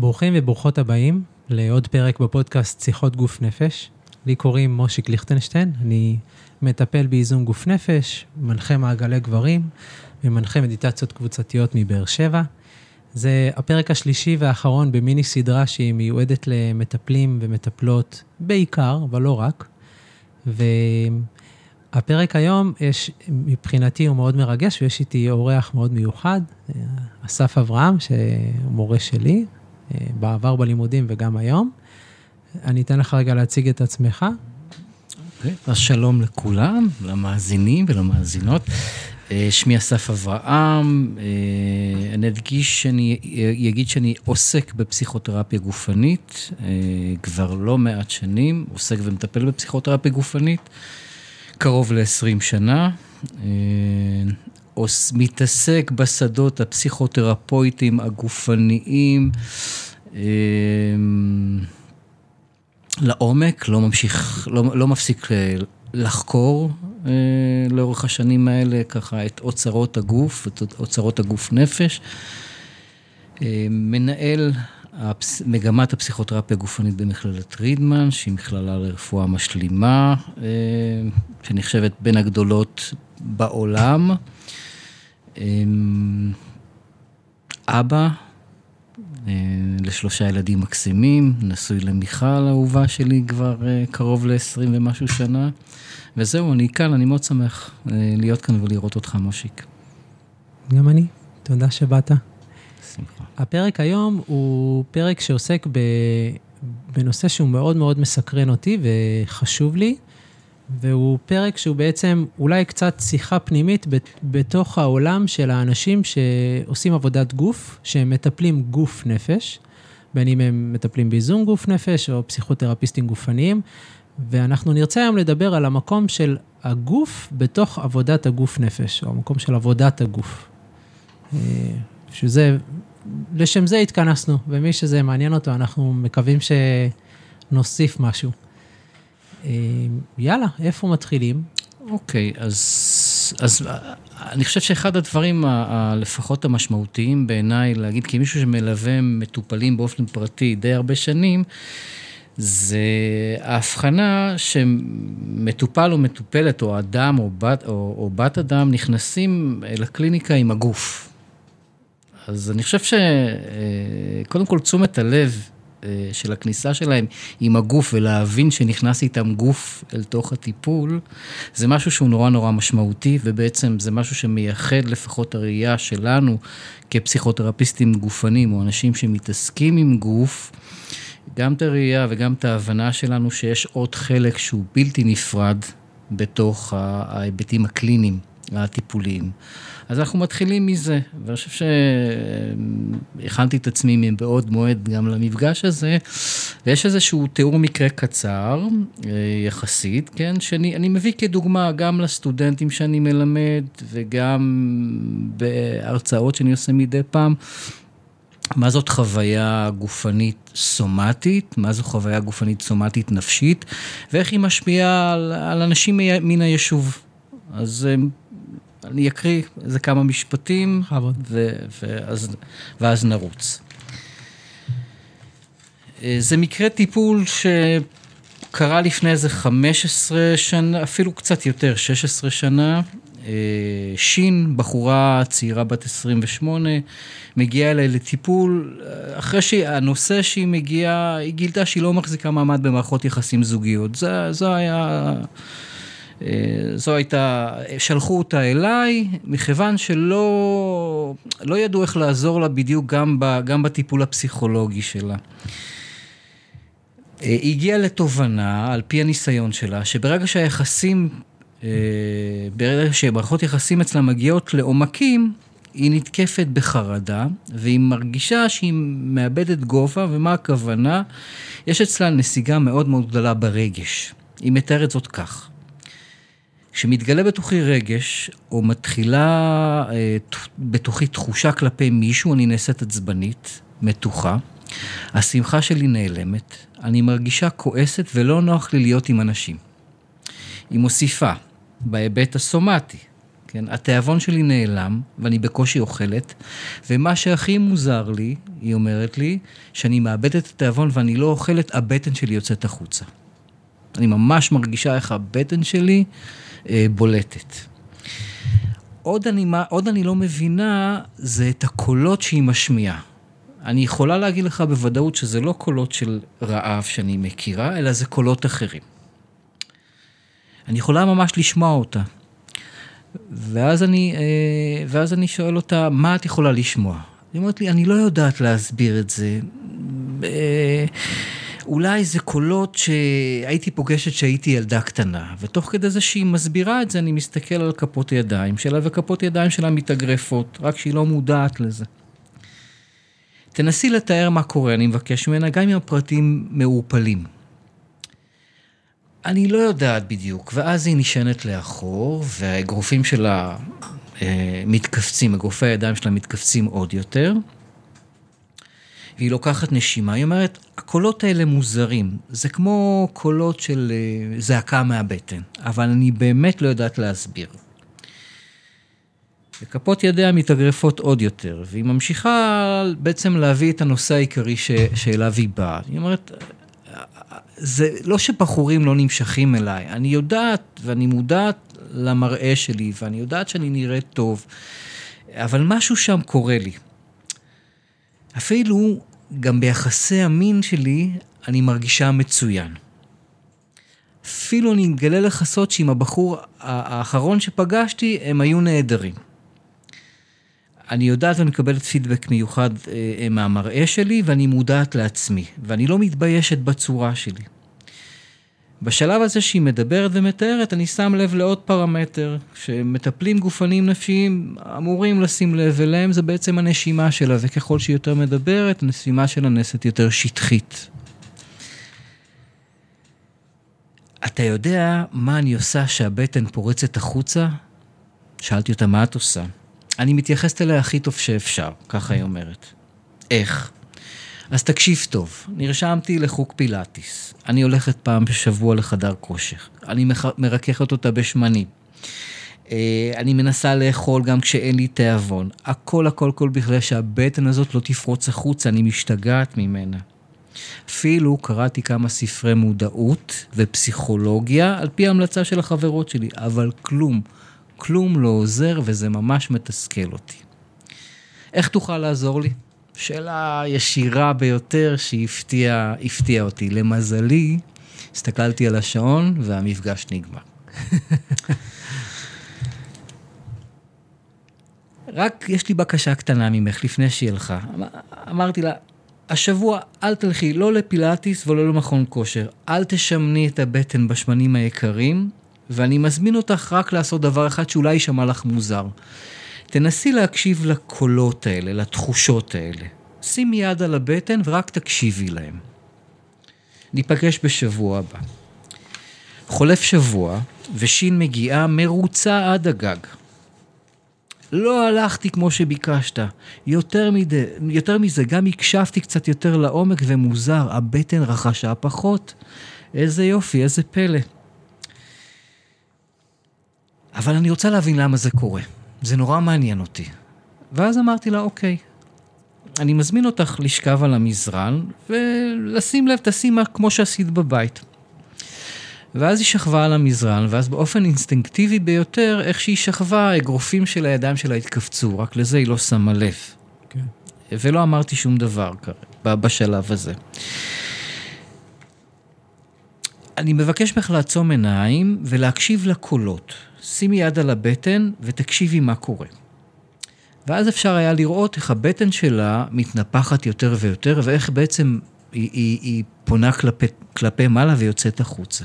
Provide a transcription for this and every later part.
ברוכים וברוכות הבאים לעוד פרק בפודקאסט שיחות גוף נפש. לי קוראים מושיק ליכטנשטיין, אני מטפל באיזון גוף נפש, מנחה מעגלי גברים ומנחה מדיטציות קבוצתיות מבאר שבע. זה הפרק השלישי והאחרון במיני סדרה שהיא מיועדת למטפלים ומטפלות בעיקר, אבל לא רק. והפרק היום, יש, מבחינתי הוא מאוד מרגש, ויש איתי אורח מאוד מיוחד, אסף אברהם, שהוא מורה שלי, בעבר בלימודים וגם היום. אני אתן לך רגע להציג את עצמך. Okay, אוקיי, אז שלום לכולם, למאזינים ולמאזינות. אה, שמי אסף אברהם, אה, אני אדגיש שאני אגיד שאני עוסק בפסיכותרפיה גופנית אה, כבר לא מעט שנים, עוסק ומטפל בפסיכותרפיה גופנית קרוב ל-20 שנה. מתעסק בשדות הפסיכותרפויטיים הגופניים לעומק, לא ממשיך, לא, לא מפסיק לחקור אה, לאורך השנים האלה, ככה, את אוצרות הגוף, את אוצרות הגוף נפש. אה, מנהל הפס... מגמת הפסיכותרפיה הגופנית במכללת רידמן, שהיא מכללה לרפואה משלימה, אה, שנחשבת בין הגדולות בעולם. אה, אבא אה, לשלושה ילדים מקסימים, נשוי למיכל האהובה שלי כבר אה, קרוב ל-20 ומשהו שנה. וזהו, אני כאן, אני מאוד שמח אה, להיות כאן ולראות אותך, מושיק. גם אני, תודה שבאת. שמחה. הפרק היום הוא פרק שעוסק ב... בנושא שהוא מאוד מאוד מסקרן אותי וחשוב לי, והוא פרק שהוא בעצם אולי קצת שיחה פנימית בתוך העולם של האנשים שעושים עבודת גוף, שהם מטפלים גוף נפש, בין אם הם מטפלים באיזון גוף נפש או פסיכותרפיסטים גופניים, ואנחנו נרצה היום לדבר על המקום של הגוף בתוך עבודת הגוף נפש, או המקום של עבודת הגוף. אה, שזה, לשם זה התכנסנו, ומי שזה מעניין אותו, אנחנו מקווים שנוסיף משהו. אה, יאללה, איפה מתחילים? אוקיי, אז, אז אני חושב שאחד הדברים ה, לפחות המשמעותיים בעיניי להגיד, כמישהו שמלווה מטופלים באופן פרטי די הרבה שנים, זה ההבחנה שמטופל או מטופלת, או אדם או בת, או, או בת אדם, נכנסים לקליניקה עם הגוף. אז אני חושב שקודם כל תשומת הלב אה, של הכניסה שלהם עם הגוף ולהבין שנכנס איתם גוף אל תוך הטיפול, זה משהו שהוא נורא נורא משמעותי, ובעצם זה משהו שמייחד לפחות הראייה שלנו כפסיכותרפיסטים גופנים, או אנשים שמתעסקים עם גוף. גם את הראייה וגם את ההבנה שלנו שיש עוד חלק שהוא בלתי נפרד בתוך ההיבטים הקליניים הטיפוליים. אז אנחנו מתחילים מזה, ואני חושב שהכנתי את עצמי מבעוד מועד גם למפגש הזה, ויש איזשהו תיאור מקרה קצר, אה, יחסית, כן, שאני מביא כדוגמה גם לסטודנטים שאני מלמד, וגם בהרצאות שאני עושה מדי פעם. מה זאת חוויה גופנית סומטית, מה זו חוויה גופנית סומטית נפשית, ואיך היא משפיעה על, על אנשים מן היישוב. אז אה, אני אקריא איזה כמה משפטים, ו, ואז, ואז נרוץ. אה, זה מקרה טיפול שקרה לפני איזה 15 שנה, אפילו קצת יותר, 16 שנה. אה, שין, בחורה צעירה בת 28, מגיעה אליי לטיפול, אה, אחרי שהנושא שהיא מגיעה, היא גילתה שהיא לא מחזיקה מעמד במערכות יחסים זוגיות. זה, זה היה... אה, זו הייתה, שלחו אותה אליי, מכיוון שלא לא ידעו איך לעזור לה בדיוק גם, ב, גם בטיפול הפסיכולוגי שלה. היא הגיעה לתובנה, על פי הניסיון שלה, שברגע שהיחסים אה, ברגע שמערכות יחסים אצלה מגיעות לעומקים, היא נתקפת בחרדה, והיא מרגישה שהיא מאבדת גובה, ומה הכוונה? יש אצלה נסיגה מאוד מאוד גדולה ברגש. היא מתארת זאת כך. כשמתגלה בתוכי רגש, או מתחילה אה, בתוכי תחושה כלפי מישהו, אני נעשית עצבנית, מתוחה. השמחה שלי נעלמת, אני מרגישה כועסת ולא נוח לי להיות עם אנשים. היא מוסיפה, בהיבט הסומטי, כן? התיאבון שלי נעלם, ואני בקושי אוכלת, ומה שהכי מוזר לי, היא אומרת לי, שאני מאבדת את התיאבון ואני לא אוכלת, הבטן שלי יוצאת החוצה. אני ממש מרגישה איך הבטן שלי בולטת. עוד אני, עוד אני לא מבינה זה את הקולות שהיא משמיעה. אני יכולה להגיד לך בוודאות שזה לא קולות של רעב שאני מכירה, אלא זה קולות אחרים. אני יכולה ממש לשמוע אותה. ואז אני, אה, ואז אני שואל אותה, מה את יכולה לשמוע? היא אומרת לי, אני לא יודעת להסביר את זה. אולי זה קולות שהייתי פוגשת כשהייתי ילדה קטנה, ותוך כדי זה שהיא מסבירה את זה, אני מסתכל על כפות הידיים שלה, וכפות הידיים שלה מתאגרפות, רק שהיא לא מודעת לזה. תנסי לתאר מה קורה, אני מבקש ממנה, גם אם הפרטים מעורפלים. אני לא יודעת בדיוק, ואז היא נשענת לאחור, והאגרופים שלה אה, מתכווצים, אגרופי הידיים שלה מתכווצים עוד יותר. והיא לוקחת נשימה, היא אומרת, הקולות האלה מוזרים, זה כמו קולות של אה, זעקה מהבטן, אבל אני באמת לא יודעת להסביר. וכפות ידיה מתאגרפות עוד יותר, והיא ממשיכה בעצם להביא את הנושא העיקרי ש... שאליו היא באה. היא אומרת, זה לא שבחורים לא נמשכים אליי, אני יודעת ואני מודעת למראה שלי, ואני יודעת שאני נראית טוב, אבל משהו שם קורה לי. אפילו גם ביחסי המין שלי, אני מרגישה מצוין. אפילו אני מגלה לך סוד שעם הבחור האחרון שפגשתי, הם היו נהדרים. אני יודעת ואני מקבלת פידבק מיוחד אה, אה, מהמראה שלי, ואני מודעת לעצמי, ואני לא מתביישת בצורה שלי. בשלב הזה שהיא מדברת ומתארת, אני שם לב לעוד פרמטר, שמטפלים גופניים נפשיים אמורים לשים לב אליהם, זה בעצם הנשימה שלה, וככל שהיא יותר מדברת, הנשימה שלה נעשית יותר שטחית. אתה יודע מה אני עושה שהבטן פורצת החוצה? שאלתי אותה, מה את עושה? אני מתייחסת אליה הכי טוב שאפשר, ככה היא אומרת. איך? אז תקשיב טוב, נרשמתי לחוג פילאטיס. אני הולכת פעם בשבוע לחדר כושר. אני מרככת אותה בשמנים. אה, אני מנסה לאכול גם כשאין לי תיאבון. הכל הכל כל בכלל שהבטן הזאת לא תפרוץ החוצה, אני משתגעת ממנה. אפילו קראתי כמה ספרי מודעות ופסיכולוגיה על פי המלצה של החברות שלי, אבל כלום, כלום לא עוזר וזה ממש מתסכל אותי. איך תוכל לעזור לי? שאלה ישירה ביותר שהפתיעה אותי. למזלי, הסתכלתי על השעון והמפגש נגמר. רק יש לי בקשה קטנה ממך לפני שהיא הלכה. אמרתי לה, השבוע אל תלכי לא לפילאטיס ולא למכון כושר. אל תשמני את הבטן בשמנים היקרים, ואני מזמין אותך רק לעשות דבר אחד שאולי יישמע לך מוזר. תנסי להקשיב לקולות האלה, לתחושות האלה. שימי יד על הבטן ורק תקשיבי להם. ניפגש בשבוע הבא. חולף שבוע, ושין מגיעה מרוצה עד הגג. לא הלכתי כמו שביקשת. יותר, מדי, יותר מזה, גם הקשבתי קצת יותר לעומק ומוזר, הבטן רכשה פחות. איזה יופי, איזה פלא. אבל אני רוצה להבין למה זה קורה. זה נורא מעניין אותי. ואז אמרתי לה, אוקיי, אני מזמין אותך לשכב על המזרן ולשים לב, תעשי מה כמו שעשית בבית. ואז היא שכבה על המזרן, ואז באופן אינסטינקטיבי ביותר, איך שהיא שכבה, האגרופים של הידיים שלה התכווצו, רק לזה היא לא שמה לב. Okay. כן. ולא אמרתי שום דבר בשלב הזה. אני מבקש ממך לעצום עיניים ולהקשיב לקולות. שימי יד על הבטן ותקשיבי מה קורה. ואז אפשר היה לראות איך הבטן שלה מתנפחת יותר ויותר, ואיך בעצם היא, היא, היא פונה כלפי, כלפי מעלה ויוצאת החוצה.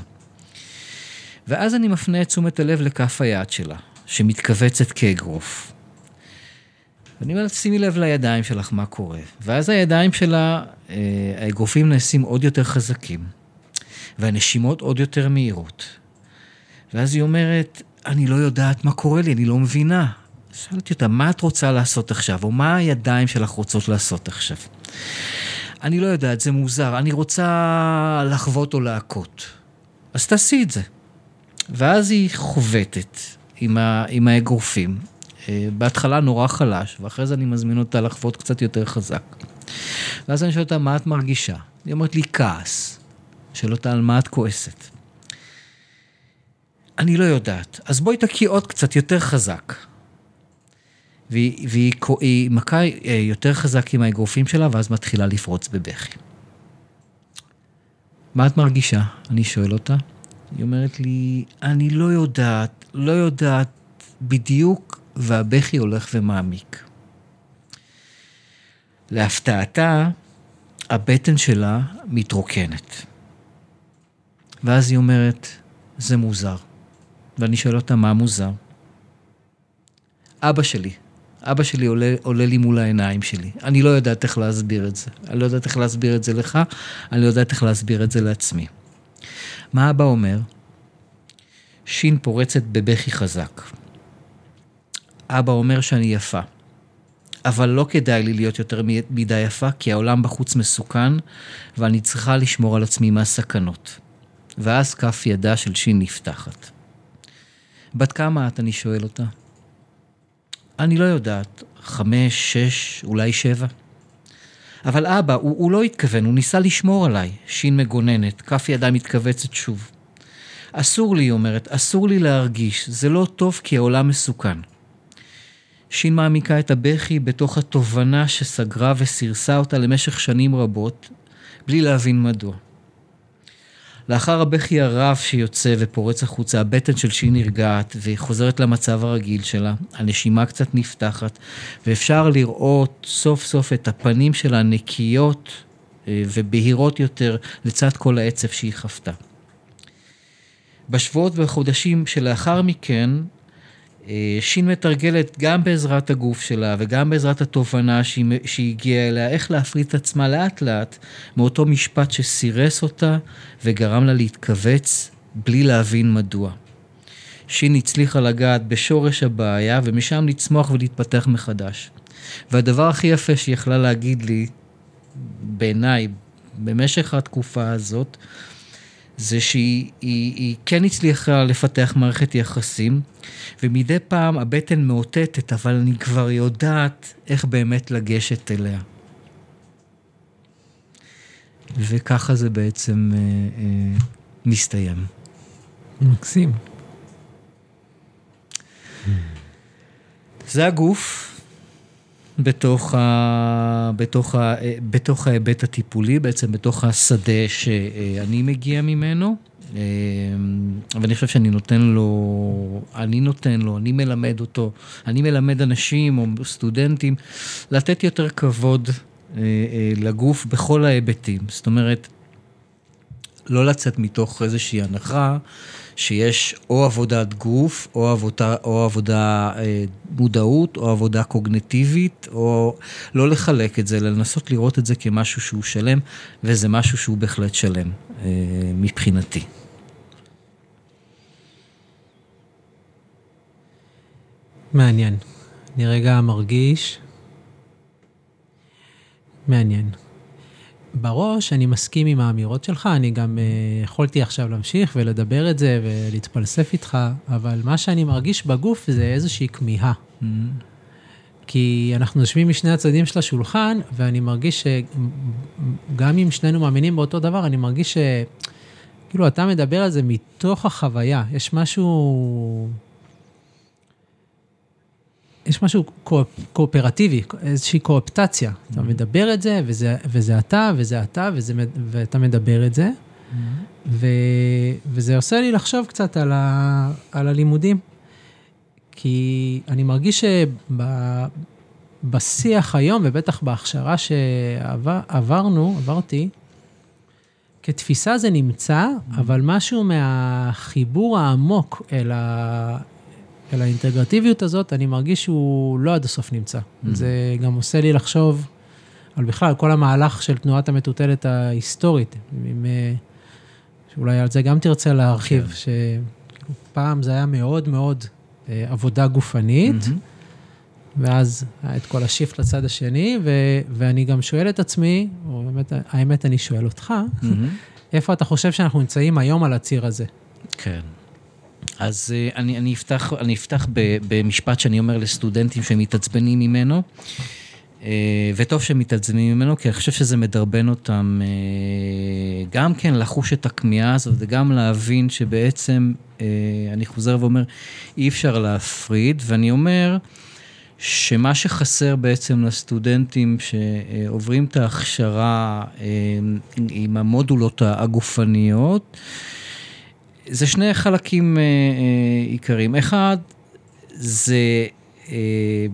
ואז אני מפנה את תשומת הלב לכף היד שלה, שמתכווצת כאגרוף. ואני אומר, שימי לב לידיים שלך, מה קורה. ואז הידיים שלה, אה, האגרופים נעשים עוד יותר חזקים, והנשימות עוד יותר מהירות. ואז היא אומרת, אני לא יודעת מה קורה לי, אני לא מבינה. שאלתי אותה, מה את רוצה לעשות עכשיו, או מה הידיים שלך רוצות לעשות עכשיו? אני לא יודעת, זה מוזר, אני רוצה לחוות או להכות. אז תעשי את זה. ואז היא חובטת. עם, ה, עם האגרופים. אה, בהתחלה נורא חלש, ואחרי זה אני מזמין אותה לחוות קצת יותר חזק. ואז אני שואל אותה, מה את מרגישה? היא אומרת לי, כעס. שואל אותה, על מה את כועסת? אני לא יודעת. אז בואי תקיא עוד קצת יותר חזק. והיא, והיא היא מכה אה, יותר חזק עם האגרופים שלה, ואז מתחילה לפרוץ בבכי. מה את מרגישה? אני שואל אותה. היא אומרת לי, אני לא יודעת, לא יודעת בדיוק, והבכי הולך ומעמיק. להפתעתה, הבטן שלה מתרוקנת. ואז היא אומרת, זה מוזר. ואני שואל אותה, מה מוזר? אבא שלי, אבא שלי עולה, עולה לי מול העיניים שלי. אני לא יודעת איך להסביר את זה. אני לא יודעת איך להסביר את זה לך, אני לא יודעת איך להסביר את זה לעצמי. מה אבא אומר? שין פורצת בבכי חזק. אבא אומר שאני יפה, אבל לא כדאי לי להיות יותר מדי יפה, כי העולם בחוץ מסוכן, ואני צריכה לשמור על עצמי מהסכנות. ואז כף ידה של שין נפתחת. בת כמה את? אני שואל אותה. אני לא יודעת, חמש, שש, אולי שבע. אבל אבא, הוא, הוא לא התכוון, הוא ניסה לשמור עליי. שין מגוננת, כף ידה מתכווצת שוב. אסור לי, היא אומרת, אסור לי להרגיש, זה לא טוב כי העולם מסוכן. שין מעמיקה את הבכי בתוך התובנה שסגרה וסירסה אותה למשך שנים רבות, בלי להבין מדוע. לאחר הבכי הרב שיוצא ופורץ החוצה, הבטן של שין נרגעת והיא חוזרת למצב הרגיל שלה, הנשימה קצת נפתחת, ואפשר לראות סוף סוף את הפנים שלה נקיות אה, ובהירות יותר לצד כל העצב שהיא חוותה. בשבועות ובחודשים שלאחר מכן, שין מתרגלת גם בעזרת הגוף שלה וגם בעזרת התובנה שהיא, הגיעה אליה, איך להפריט את עצמה לאט לאט מאותו משפט שסירס אותה וגרם לה להתכווץ בלי להבין מדוע. שין הצליחה לגעת בשורש הבעיה ומשם לצמוח ולהתפתח מחדש. והדבר הכי יפה שהיא יכלה להגיד לי, בעיניי, במשך התקופה הזאת, זה שהיא היא, היא כן הצליחה לפתח מערכת יחסים, ומדי פעם הבטן מאותתת, אבל אני כבר יודעת איך באמת לגשת אליה. וככה זה בעצם אה, אה, מסתיים. מקסים. זה הגוף, בתוך, ה, בתוך, ה, בתוך ההיבט הטיפולי, בעצם בתוך השדה שאני מגיע ממנו. ואני חושב שאני נותן לו, אני נותן לו, אני מלמד אותו, אני מלמד אנשים או סטודנטים לתת יותר כבוד אה, אה, לגוף בכל ההיבטים. זאת אומרת, לא לצאת מתוך איזושהי הנחה שיש או עבודת גוף, או עבודה, או עבודה אה, מודעות, או עבודה קוגנטיבית, או לא לחלק את זה, אלא לנסות לראות את זה כמשהו שהוא שלם, וזה משהו שהוא בהחלט שלם אה, מבחינתי. מעניין. אני רגע מרגיש... מעניין. בראש אני מסכים עם האמירות שלך, אני גם uh, יכולתי עכשיו להמשיך ולדבר את זה ולהתפלסף איתך, אבל מה שאני מרגיש בגוף זה איזושהי כמיהה. Mm-hmm. כי אנחנו יושבים משני הצדדים של השולחן, ואני מרגיש שגם אם שנינו מאמינים באותו דבר, אני מרגיש ש... כאילו, אתה מדבר על זה מתוך החוויה. יש משהו... יש משהו קואופרטיבי, איזושהי קואפטציה. Mm-hmm. אתה מדבר את זה, וזה, וזה אתה, וזה אתה, וזה, ואתה מדבר את זה. Mm-hmm. ו, וזה עושה לי לחשוב קצת על, ה, על הלימודים. כי אני מרגיש שבשיח היום, ובטח בהכשרה שעברנו, עברתי, כתפיסה זה נמצא, mm-hmm. אבל משהו מהחיבור העמוק אל, ה, אל האינטגרטיביות הזאת, אני מרגיש שהוא לא עד הסוף נמצא. Mm. זה גם עושה לי לחשוב על בכלל, כל המהלך של תנועת המטוטלת ההיסטורית, עם, אה, שאולי על זה גם תרצה להרחיב, כן. שפעם זה היה מאוד מאוד אה, עבודה גופנית, mm-hmm. ואז היה את כל השיפט לצד השני, ו, ואני גם שואל את עצמי, או באמת, האמת, אני שואל אותך, mm-hmm. איפה אתה חושב שאנחנו נמצאים היום על הציר הזה? כן. אז אה, אני, אני אפתח, אני אפתח במשפט שאני אומר לסטודנטים שמתעצבנים ממנו, אה, וטוב שמתעצבנים ממנו, כי אני חושב שזה מדרבן אותם אה, גם כן לחוש את הכמיהה הזאת, וגם להבין שבעצם, אני חוזר ואומר, אי אפשר להפריד, ואני אומר, שמה שחסר בעצם לסטודנטים שעוברים את ההכשרה עם המודולות הגופניות, זה שני חלקים אה, אה, עיקריים. אחד, זה, אה,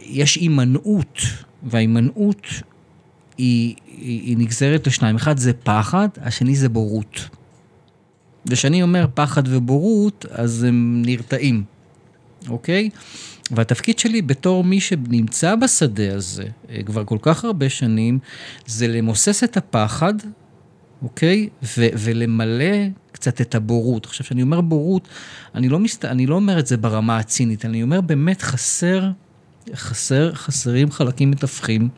יש הימנעות, וההימנעות היא, היא, היא נגזרת לשניים. אחד זה פחד, השני זה בורות. וכשאני אומר פחד ובורות, אז הם נרתעים, אוקיי? והתפקיד שלי בתור מי שנמצא בשדה הזה כבר כל כך הרבה שנים, זה למוסס את הפחד, אוקיי? ולמלא קצת את הבורות. עכשיו, כשאני אומר בורות, אני לא, מסת... אני לא אומר את זה ברמה הצינית, אני אומר באמת חסר, חסר, חסרים חלקים מתווכים.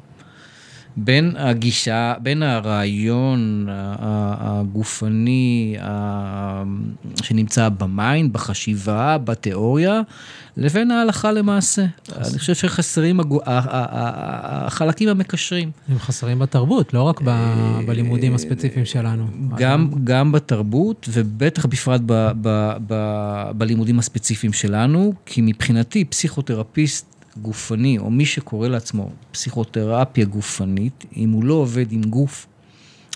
בין הגישה, בין הרעיון הגופני שנמצא ב mind, בחשיבה, בתיאוריה, לבין ההלכה למעשה. אני חושב שחסרים החלקים המקשרים. הם חסרים בתרבות, לא רק בלימודים הספציפיים שלנו. גם, בתרבות, ובטח בפרט בלימודים הספציפיים שלנו, כי מבחינתי פסיכותרפיסט גופני, או מי שקורא לעצמו פסיכותרפיה גופנית, אם הוא לא עובד עם גוף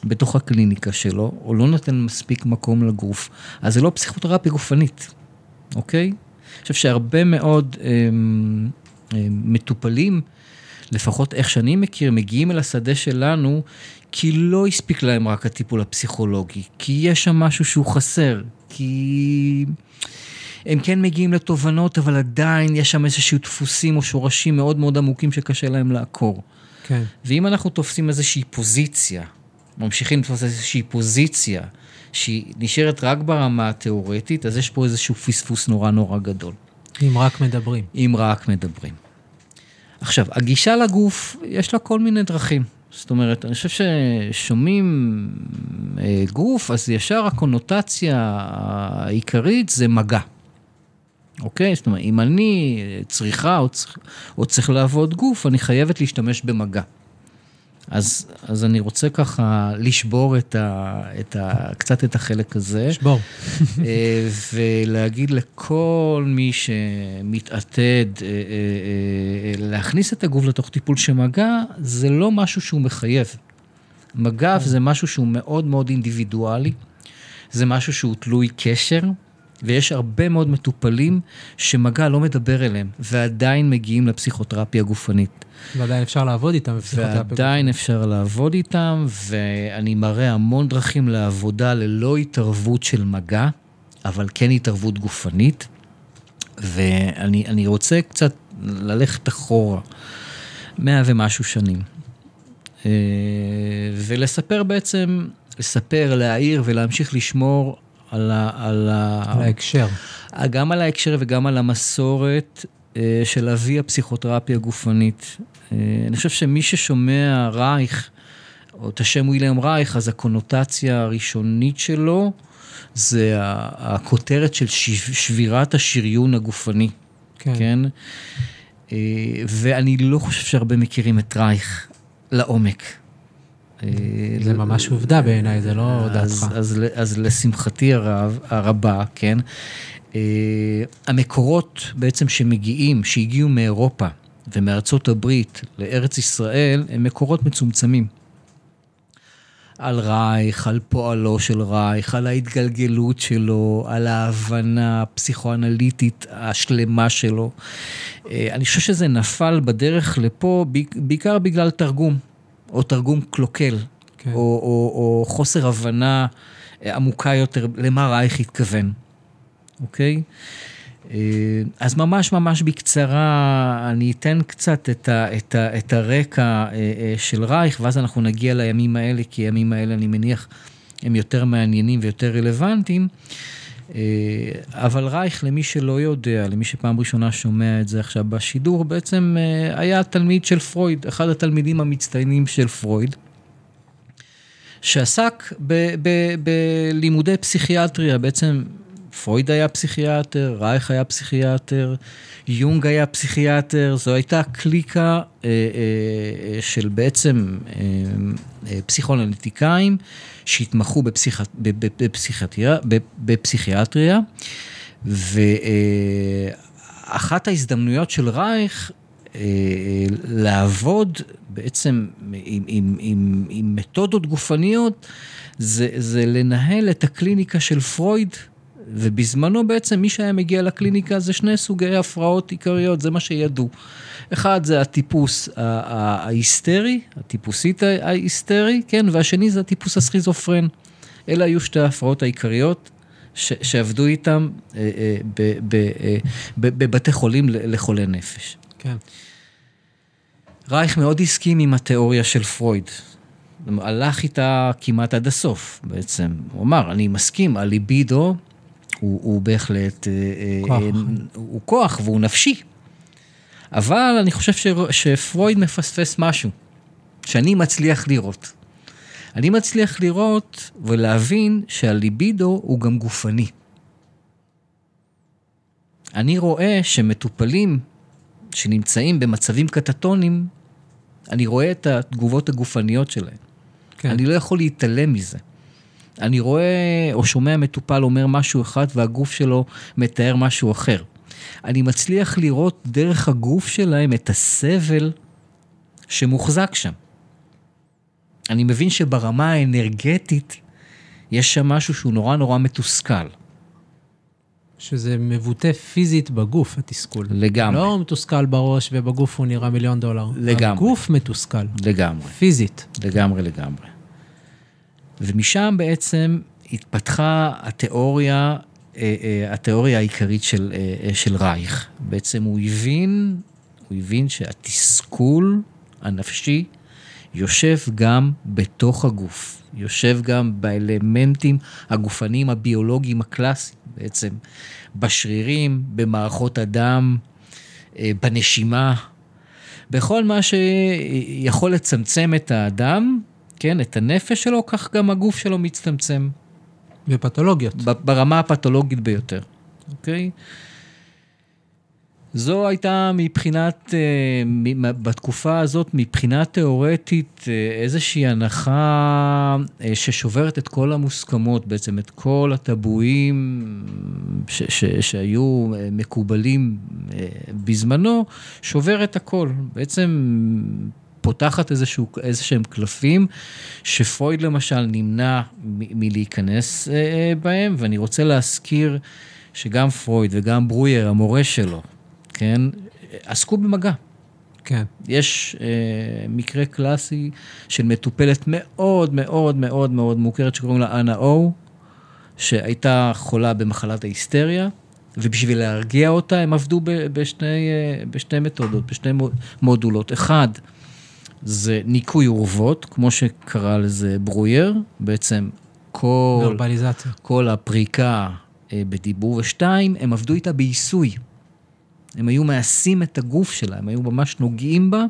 בתוך הקליניקה שלו, או לא נותן מספיק מקום לגוף, אז זה לא פסיכותרפיה גופנית, אוקיי? אני חושב שהרבה מאוד אמ, אמ, מטופלים, לפחות איך שאני מכיר, מגיעים אל השדה שלנו, כי לא הספיק להם רק הטיפול הפסיכולוגי, כי יש שם משהו שהוא חסר, כי... הם כן מגיעים לתובנות, אבל עדיין יש שם איזשהו דפוסים או שורשים מאוד מאוד עמוקים שקשה להם לעקור. כן. ואם אנחנו תופסים איזושהי פוזיציה, ממשיכים לתפוס איזושהי פוזיציה, שהיא נשארת רק ברמה התיאורטית, אז יש פה איזשהו פספוס נורא נורא גדול. אם רק מדברים. אם רק מדברים. עכשיו, הגישה לגוף, יש לה כל מיני דרכים. זאת אומרת, אני חושב ששומעים אה, גוף, אז ישר הקונוטציה העיקרית זה מגע. אוקיי? זאת אומרת, אם אני צריכה או צריך, או צריך לעבוד גוף, אני חייבת להשתמש במגע. אז, אז אני רוצה ככה לשבור את ה, את ה, קצת את החלק הזה. לשבור. אה, ולהגיד לכל מי שמתעתד אה, אה, להכניס את הגוף לתוך טיפול שמגע, זה לא משהו שהוא מחייב. מגע זה משהו שהוא מאוד מאוד אינדיבידואלי, זה משהו שהוא תלוי קשר. ויש הרבה מאוד מטופלים שמגע לא מדבר אליהם, ועדיין מגיעים לפסיכותרפיה גופנית. ועדיין אפשר לעבוד איתם בפסיכותרפיה גופנית. ועדיין אפשר לעבוד איתם, ואני מראה המון דרכים לעבודה ללא התערבות של מגע, אבל כן התערבות גופנית. ואני רוצה קצת ללכת אחורה, מאה ומשהו שנים. אה, ולספר בעצם, לספר, להעיר ולהמשיך לשמור על, ה, על, ה, על ההקשר. גם על ההקשר וגם על המסורת אה, של אבי הפסיכותרפיה הגופנית. אה, אני חושב שמי ששומע רייך, או את השם וויליאם רייך, אז הקונוטציה הראשונית שלו זה הכותרת של שבירת השריון הגופני. כן. כן? אה, ואני לא חושב שהרבה מכירים את רייך לעומק. אה, זה ממש עובדה בעיניי, זה לא דעתך. אז, לשמחתי הרב, הרבה, כן, אה, המקורות בעצם שמגיעים, שהגיעו מאירופה ומארצות הברית לארץ ישראל, הם מקורות מצומצמים. על רייך, על פועלו של רייך, על ההתגלגלות שלו, על ההבנה הפסיכואנליטית השלמה שלו. אה, אני חושב שזה נפל בדרך לפה בעיקר בגלל תרגום. או תרגום קלוקל, כן. או, או, או חוסר הבנה אה, עמוקה יותר למה רייך התכוון, אוקיי? אה, אז ממש ממש בקצרה, אני אתן קצת את, ה, את, ה, את הרקע אה, של רייך, ואז אנחנו נגיע לימים האלה, כי הימים האלה, אני מניח, הם יותר מעניינים ויותר רלוונטיים. אבל רייך, למי שלא יודע, למי שפעם ראשונה שומע את זה עכשיו בשידור, בעצם היה תלמיד של פרויד, אחד התלמידים המצטיינים של פרויד, שעסק בלימודי פסיכיאטריה, בעצם פרויד היה פסיכיאטר, רייך היה פסיכיאטר, יונג היה פסיכיאטר, זו הייתה קליקה אה, אה, של בעצם אה, אה, פסיכואנליטיקאים שהתמחו בפסיכ... בפסיכיאטריה, בפסיכיאטריה, ואחת ההזדמנויות של רייך אה, לעבוד בעצם עם, עם, עם, עם מתודות גופניות, זה, זה לנהל את הקליניקה של פרויד ובזמנו בעצם מי שהיה מגיע לקליניקה זה שני סוגי הפרעות עיקריות, זה מה שידעו. אחד זה הטיפוס ההיסטרי, הטיפוסית ההיסטרי, כן, והשני זה הטיפוס הסכיזופרן. אלה היו שתי ההפרעות העיקריות ש, שעבדו איתם אה, אה, ב, ב, אה, בבתי חולים לחולי נפש. כן. רייך מאוד הסכים עם התיאוריה של פרויד. הלך איתה כמעט עד הסוף בעצם. הוא אמר, אני מסכים, הליבידו הוא, הוא בהחלט... אה, כוח. אה, הוא כוח והוא נפשי. אבל אני חושב ש, שפרויד מפספס משהו, שאני מצליח לראות. אני מצליח לראות ולהבין שהליבידו הוא גם גופני. אני רואה שמטופלים שנמצאים במצבים קטטונים, אני רואה את התגובות הגופניות שלהם. כן. אני לא יכול להתעלם מזה. אני רואה או שומע מטופל אומר משהו אחד והגוף שלו מתאר משהו אחר. אני מצליח לראות דרך הגוף שלהם את הסבל שמוחזק שם. אני מבין שברמה האנרגטית יש שם משהו שהוא נורא נורא מתוסכל. שזה מבוטא פיזית בגוף, התסכול. לגמרי. לא מתוסכל בראש ובגוף הוא נראה מיליון דולר. לגמרי. הגוף מתוסכל. לגמרי. פיזית. לגמרי, לגמרי. ומשם בעצם התפתחה התיאוריה, אה, אה, התיאוריה העיקרית של, אה, של רייך. בעצם הוא הבין, הוא הבין שהתסכול הנפשי יושב גם בתוך הגוף, יושב גם באלמנטים הגופניים הביולוגיים הקלאסיים בעצם, בשרירים, במערכות הדם, בנשימה, בכל מה שיכול לצמצם את האדם כן, את הנפש שלו, כך גם הגוף שלו מצטמצם. בפתולוגיות. ברמה הפתולוגית ביותר, אוקיי? זו הייתה מבחינת, אה, בתקופה הזאת, מבחינה תיאורטית, אה, איזושהי הנחה אה, ששוברת את כל המוסכמות, בעצם את כל הטבואים ש, ש, שהיו מקובלים בזמנו, שוברת הכל. בעצם פותחת איזשהו, איזה שהם קלפים, שפרויד למשל נמנע מ- מלהיכנס אה, אה, בהם, ואני רוצה להזכיר שגם פרויד וגם ברויר, המורה שלו, כן, עסקו במגע. כן. יש אה, מקרה קלאסי של מטופלת מאוד מאוד מאוד מאוד מוכרת שקוראים לה אנה או, שהייתה חולה במחלת ההיסטריה, ובשביל להרגיע אותה הם עבדו בשני, אה, בשני מתודות, בשני מודולות. אחד, זה ניקוי אורוות, כמו שקרא לזה ברויר, בעצם כל... כל הפריקה אה, בדיבור, ושתיים, הם עבדו איתה בעיסוי. הם היו מעשים את הגוף שלה, הם היו ממש נוגעים בה,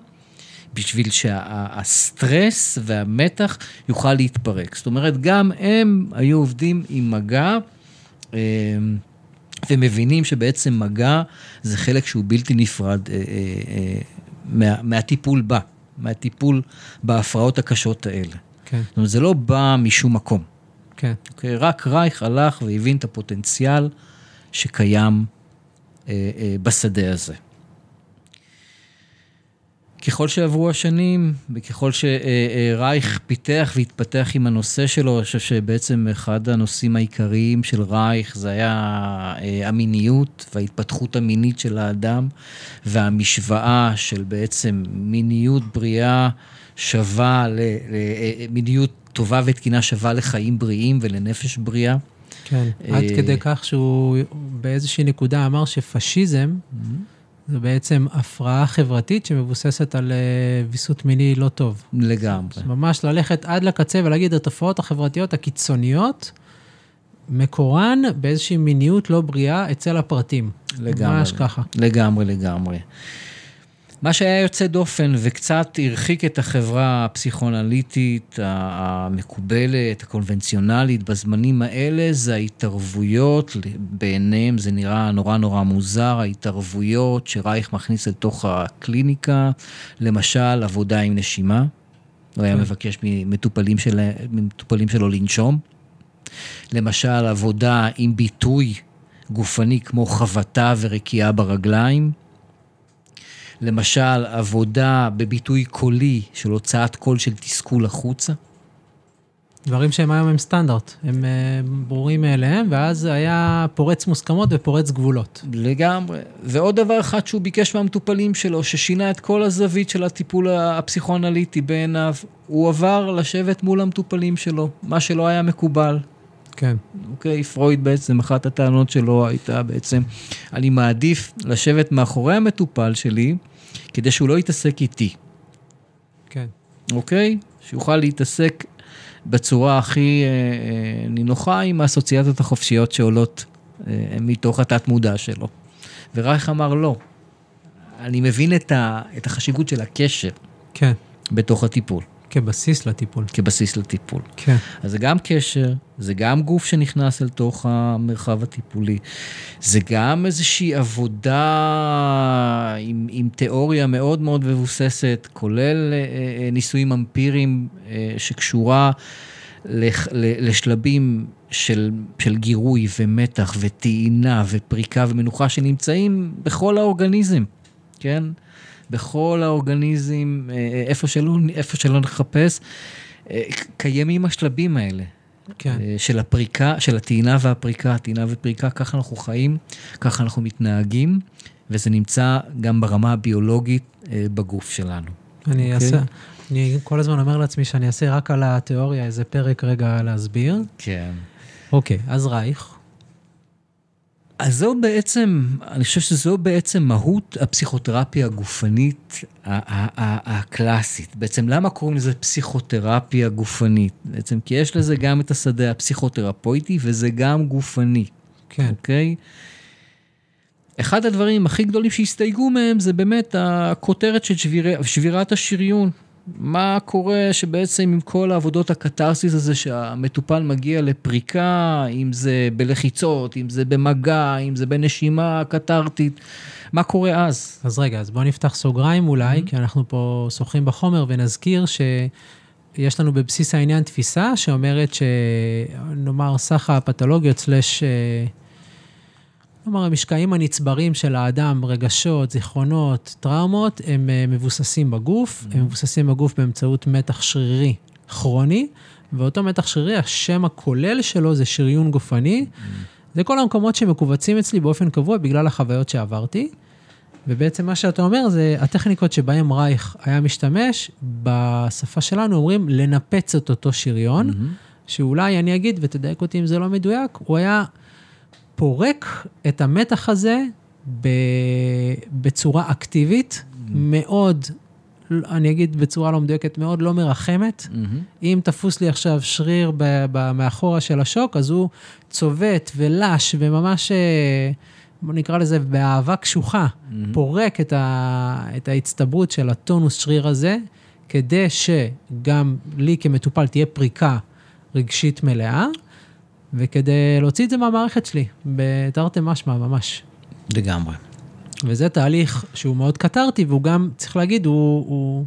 בשביל שהסטרס והמתח יוכל להתפרק. זאת אומרת, גם הם היו עובדים עם מגע. אה, ומבינים שבעצם מגע זה חלק שהוא בלתי נפרד אה, אה, אה, מה, מהטיפול בה. מהטיפול בהפרעות הקשות האלה. כן. זאת אומרת, זה לא בא משום מקום. כן. אוקיי? רק רייך הלך והבין את הפוטנציאל שקיים אה, אה, בשדה הזה. ככל שעברו השנים, וככל שרייך פיתח והתפתח עם הנושא שלו, אני חושב שבעצם אחד הנושאים העיקריים של רייך זה היה אה, המיניות וההתפתחות המינית של האדם, והמשוואה של בעצם מיניות בריאה שווה, מיניות טובה ותקינה שווה לחיים בריאים ולנפש בריאה. כן, עד כדי כך שהוא באיזושהי נקודה אמר שפשיזם, mm-hmm. זו בעצם הפרעה חברתית שמבוססת על אה, ויסות מיני לא טוב. לגמרי. ממש ללכת עד לקצה ולהגיד, התופעות החברתיות הקיצוניות, מקורן באיזושהי מיניות לא בריאה אצל הפרטים. לגמרי. ממש ככה. לגמרי, לגמרי. מה שהיה יוצא דופן וקצת הרחיק את החברה הפסיכואנליטית המקובלת, הקונבנציונלית בזמנים האלה, זה ההתערבויות, בעיניהם זה נראה נורא נורא מוזר, ההתערבויות שרייך מכניס לתוך הקליניקה, למשל עבודה עם נשימה, הוא היה כן. מבקש ממטופלים, של, ממטופלים שלו לנשום. למשל עבודה עם ביטוי גופני כמו חבטה ורקיעה ברגליים. למשל, עבודה בביטוי קולי של הוצאת קול של תסכול החוצה. דברים שהם היום הם סטנדרט, הם אה, ברורים מאליהם, ואז היה פורץ מוסכמות ופורץ גבולות. לגמרי. ועוד דבר אחד שהוא ביקש מהמטופלים שלו, ששינה את כל הזווית של הטיפול הפסיכואנליטי בעיניו, הוא עבר לשבת מול המטופלים שלו, מה שלא היה מקובל. כן. אוקיי, פרויד בעצם, אחת הטענות שלו הייתה בעצם, אני מעדיף לשבת מאחורי המטופל שלי, כדי שהוא לא יתעסק איתי. כן. אוקיי? שיוכל להתעסק בצורה הכי אה, אה, נינוחה עם האסוציאציות החופשיות שעולות אה, מתוך התת-מודע שלו. ורייך אמר לא. אני מבין את, ה, את החשיבות של הקשר. כן. בתוך הטיפול. כבסיס לטיפול. כבסיס לטיפול. כן. אז זה גם קשר, זה גם גוף שנכנס אל תוך המרחב הטיפולי, זה גם איזושהי עבודה עם, עם תיאוריה מאוד מאוד מבוססת, כולל אה, אה, ניסויים אמפיריים אה, שקשורה לשלבים של, של גירוי ומתח וטעינה ופריקה ומנוחה שנמצאים בכל האורגניזם, כן? בכל האורגניזם, אה, איפה שלא, איפה שלא נחפש, אה, קיימים השלבים האלה. כן. אה, של הפריקה, של הטעינה והפריקה, הטעינה ופריקה, ככה אנחנו חיים, ככה אנחנו מתנהגים, וזה נמצא גם ברמה הביולוגית בגוף שלנו. אני okay. אוקיי? אעשה, אני כל הזמן אומר לעצמי שאני אעשה רק על התיאוריה איזה פרק רגע להסביר. כן. אוקיי, okay, אז רייך. אז זו בעצם, אני חושב שזו בעצם מהות הפסיכותרפיה הגופנית הקלאסית. בעצם למה קוראים לזה פסיכותרפיה גופנית? בעצם כי יש לזה גם את השדה הפסיכותרפויטי וזה גם גופני. כן. אוקיי? אחד הדברים הכי גדולים שהסתייגו מהם זה באמת הכותרת של שביר... שבירת השריון. מה קורה שבעצם עם כל העבודות הקתרסיס הזה שהמטופל מגיע לפריקה, אם זה בלחיצות, אם זה במגע, אם זה בנשימה קתרטית, מה קורה אז? אז רגע, אז בואו נפתח סוגריים אולי, mm-hmm. כי אנחנו פה שוחים בחומר ונזכיר שיש לנו בבסיס העניין תפיסה שאומרת שנאמר סך הפתולוגיות סלש... כלומר, המשקעים הנצברים של האדם, רגשות, זיכרונות, טראומות, הם אה, מבוססים בגוף, mm-hmm. הם מבוססים בגוף באמצעות מתח שרירי כרוני, ואותו מתח שרירי, השם הכולל שלו זה שריון גופני. Mm-hmm. זה כל המקומות שמכווצים אצלי באופן קבוע בגלל החוויות שעברתי. ובעצם מה שאתה אומר זה הטכניקות שבהן רייך היה משתמש, בשפה שלנו אומרים לנפץ את אותו שריון, mm-hmm. שאולי אני אגיד, ותדייק אותי אם זה לא מדויק, הוא היה... פורק את המתח הזה בצורה אקטיבית, mm-hmm. מאוד, אני אגיד בצורה לא מדויקת, מאוד לא מרחמת. Mm-hmm. אם תפוס לי עכשיו שריר מאחורה של השוק, אז הוא צובט ולש וממש, אה, נקרא לזה באהבה קשוחה, mm-hmm. פורק את, ה, את ההצטברות של הטונוס שריר הזה, כדי שגם לי כמטופל תהיה פריקה רגשית מלאה. וכדי להוציא את זה מהמערכת שלי, בתרתי משמע, ממש. לגמרי. וזה תהליך שהוא מאוד קטרתי, והוא גם, צריך להגיד, הוא... הוא...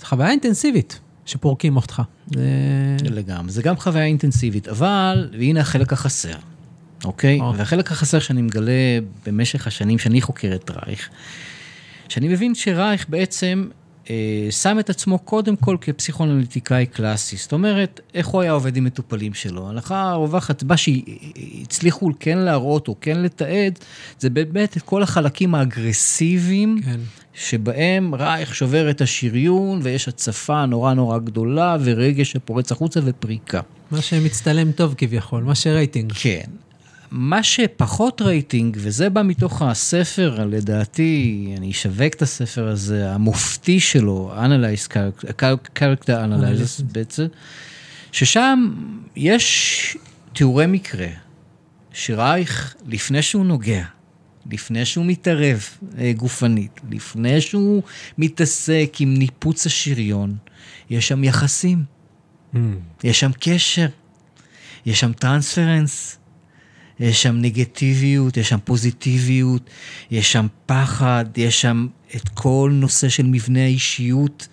זו חוויה אינטנסיבית שפורקים אותך. זה... לגמרי, זה גם חוויה אינטנסיבית, אבל, והנה החלק החסר, אוקיי? או. והחלק החסר שאני מגלה במשך השנים שאני חוקר את רייך, שאני מבין שרייך בעצם שם את עצמו קודם כל כפסיכואנליטיקאי קלאסי. זאת אומרת, איך הוא היה עובד עם מטופלים שלו. ההלכה הרווחת, מה שהצליחו כן להראות או כן לתעד, זה באמת את כל החלקים האגרסיביים. כן. שבהם רייך שובר את השריון ויש הצפה נורא נורא גדולה ורגש שפורץ החוצה ופריקה. מה שמצטלם טוב כביכול, מה שרייטינג. כן. מה שפחות רייטינג, וזה בא מתוך הספר, לדעתי, אני אשווק את הספר הזה, המופתי שלו, Analyze Character Analysis. בעצם, ששם יש תיאורי מקרה, שרייך, לפני שהוא נוגע, לפני שהוא מתערב אה, גופנית, לפני שהוא מתעסק עם ניפוץ השריון, יש שם יחסים, mm. יש שם קשר, יש שם טרנספרנס, יש שם נגטיביות, יש שם פוזיטיביות, יש שם פחד, יש שם את כל נושא של מבנה האישיות,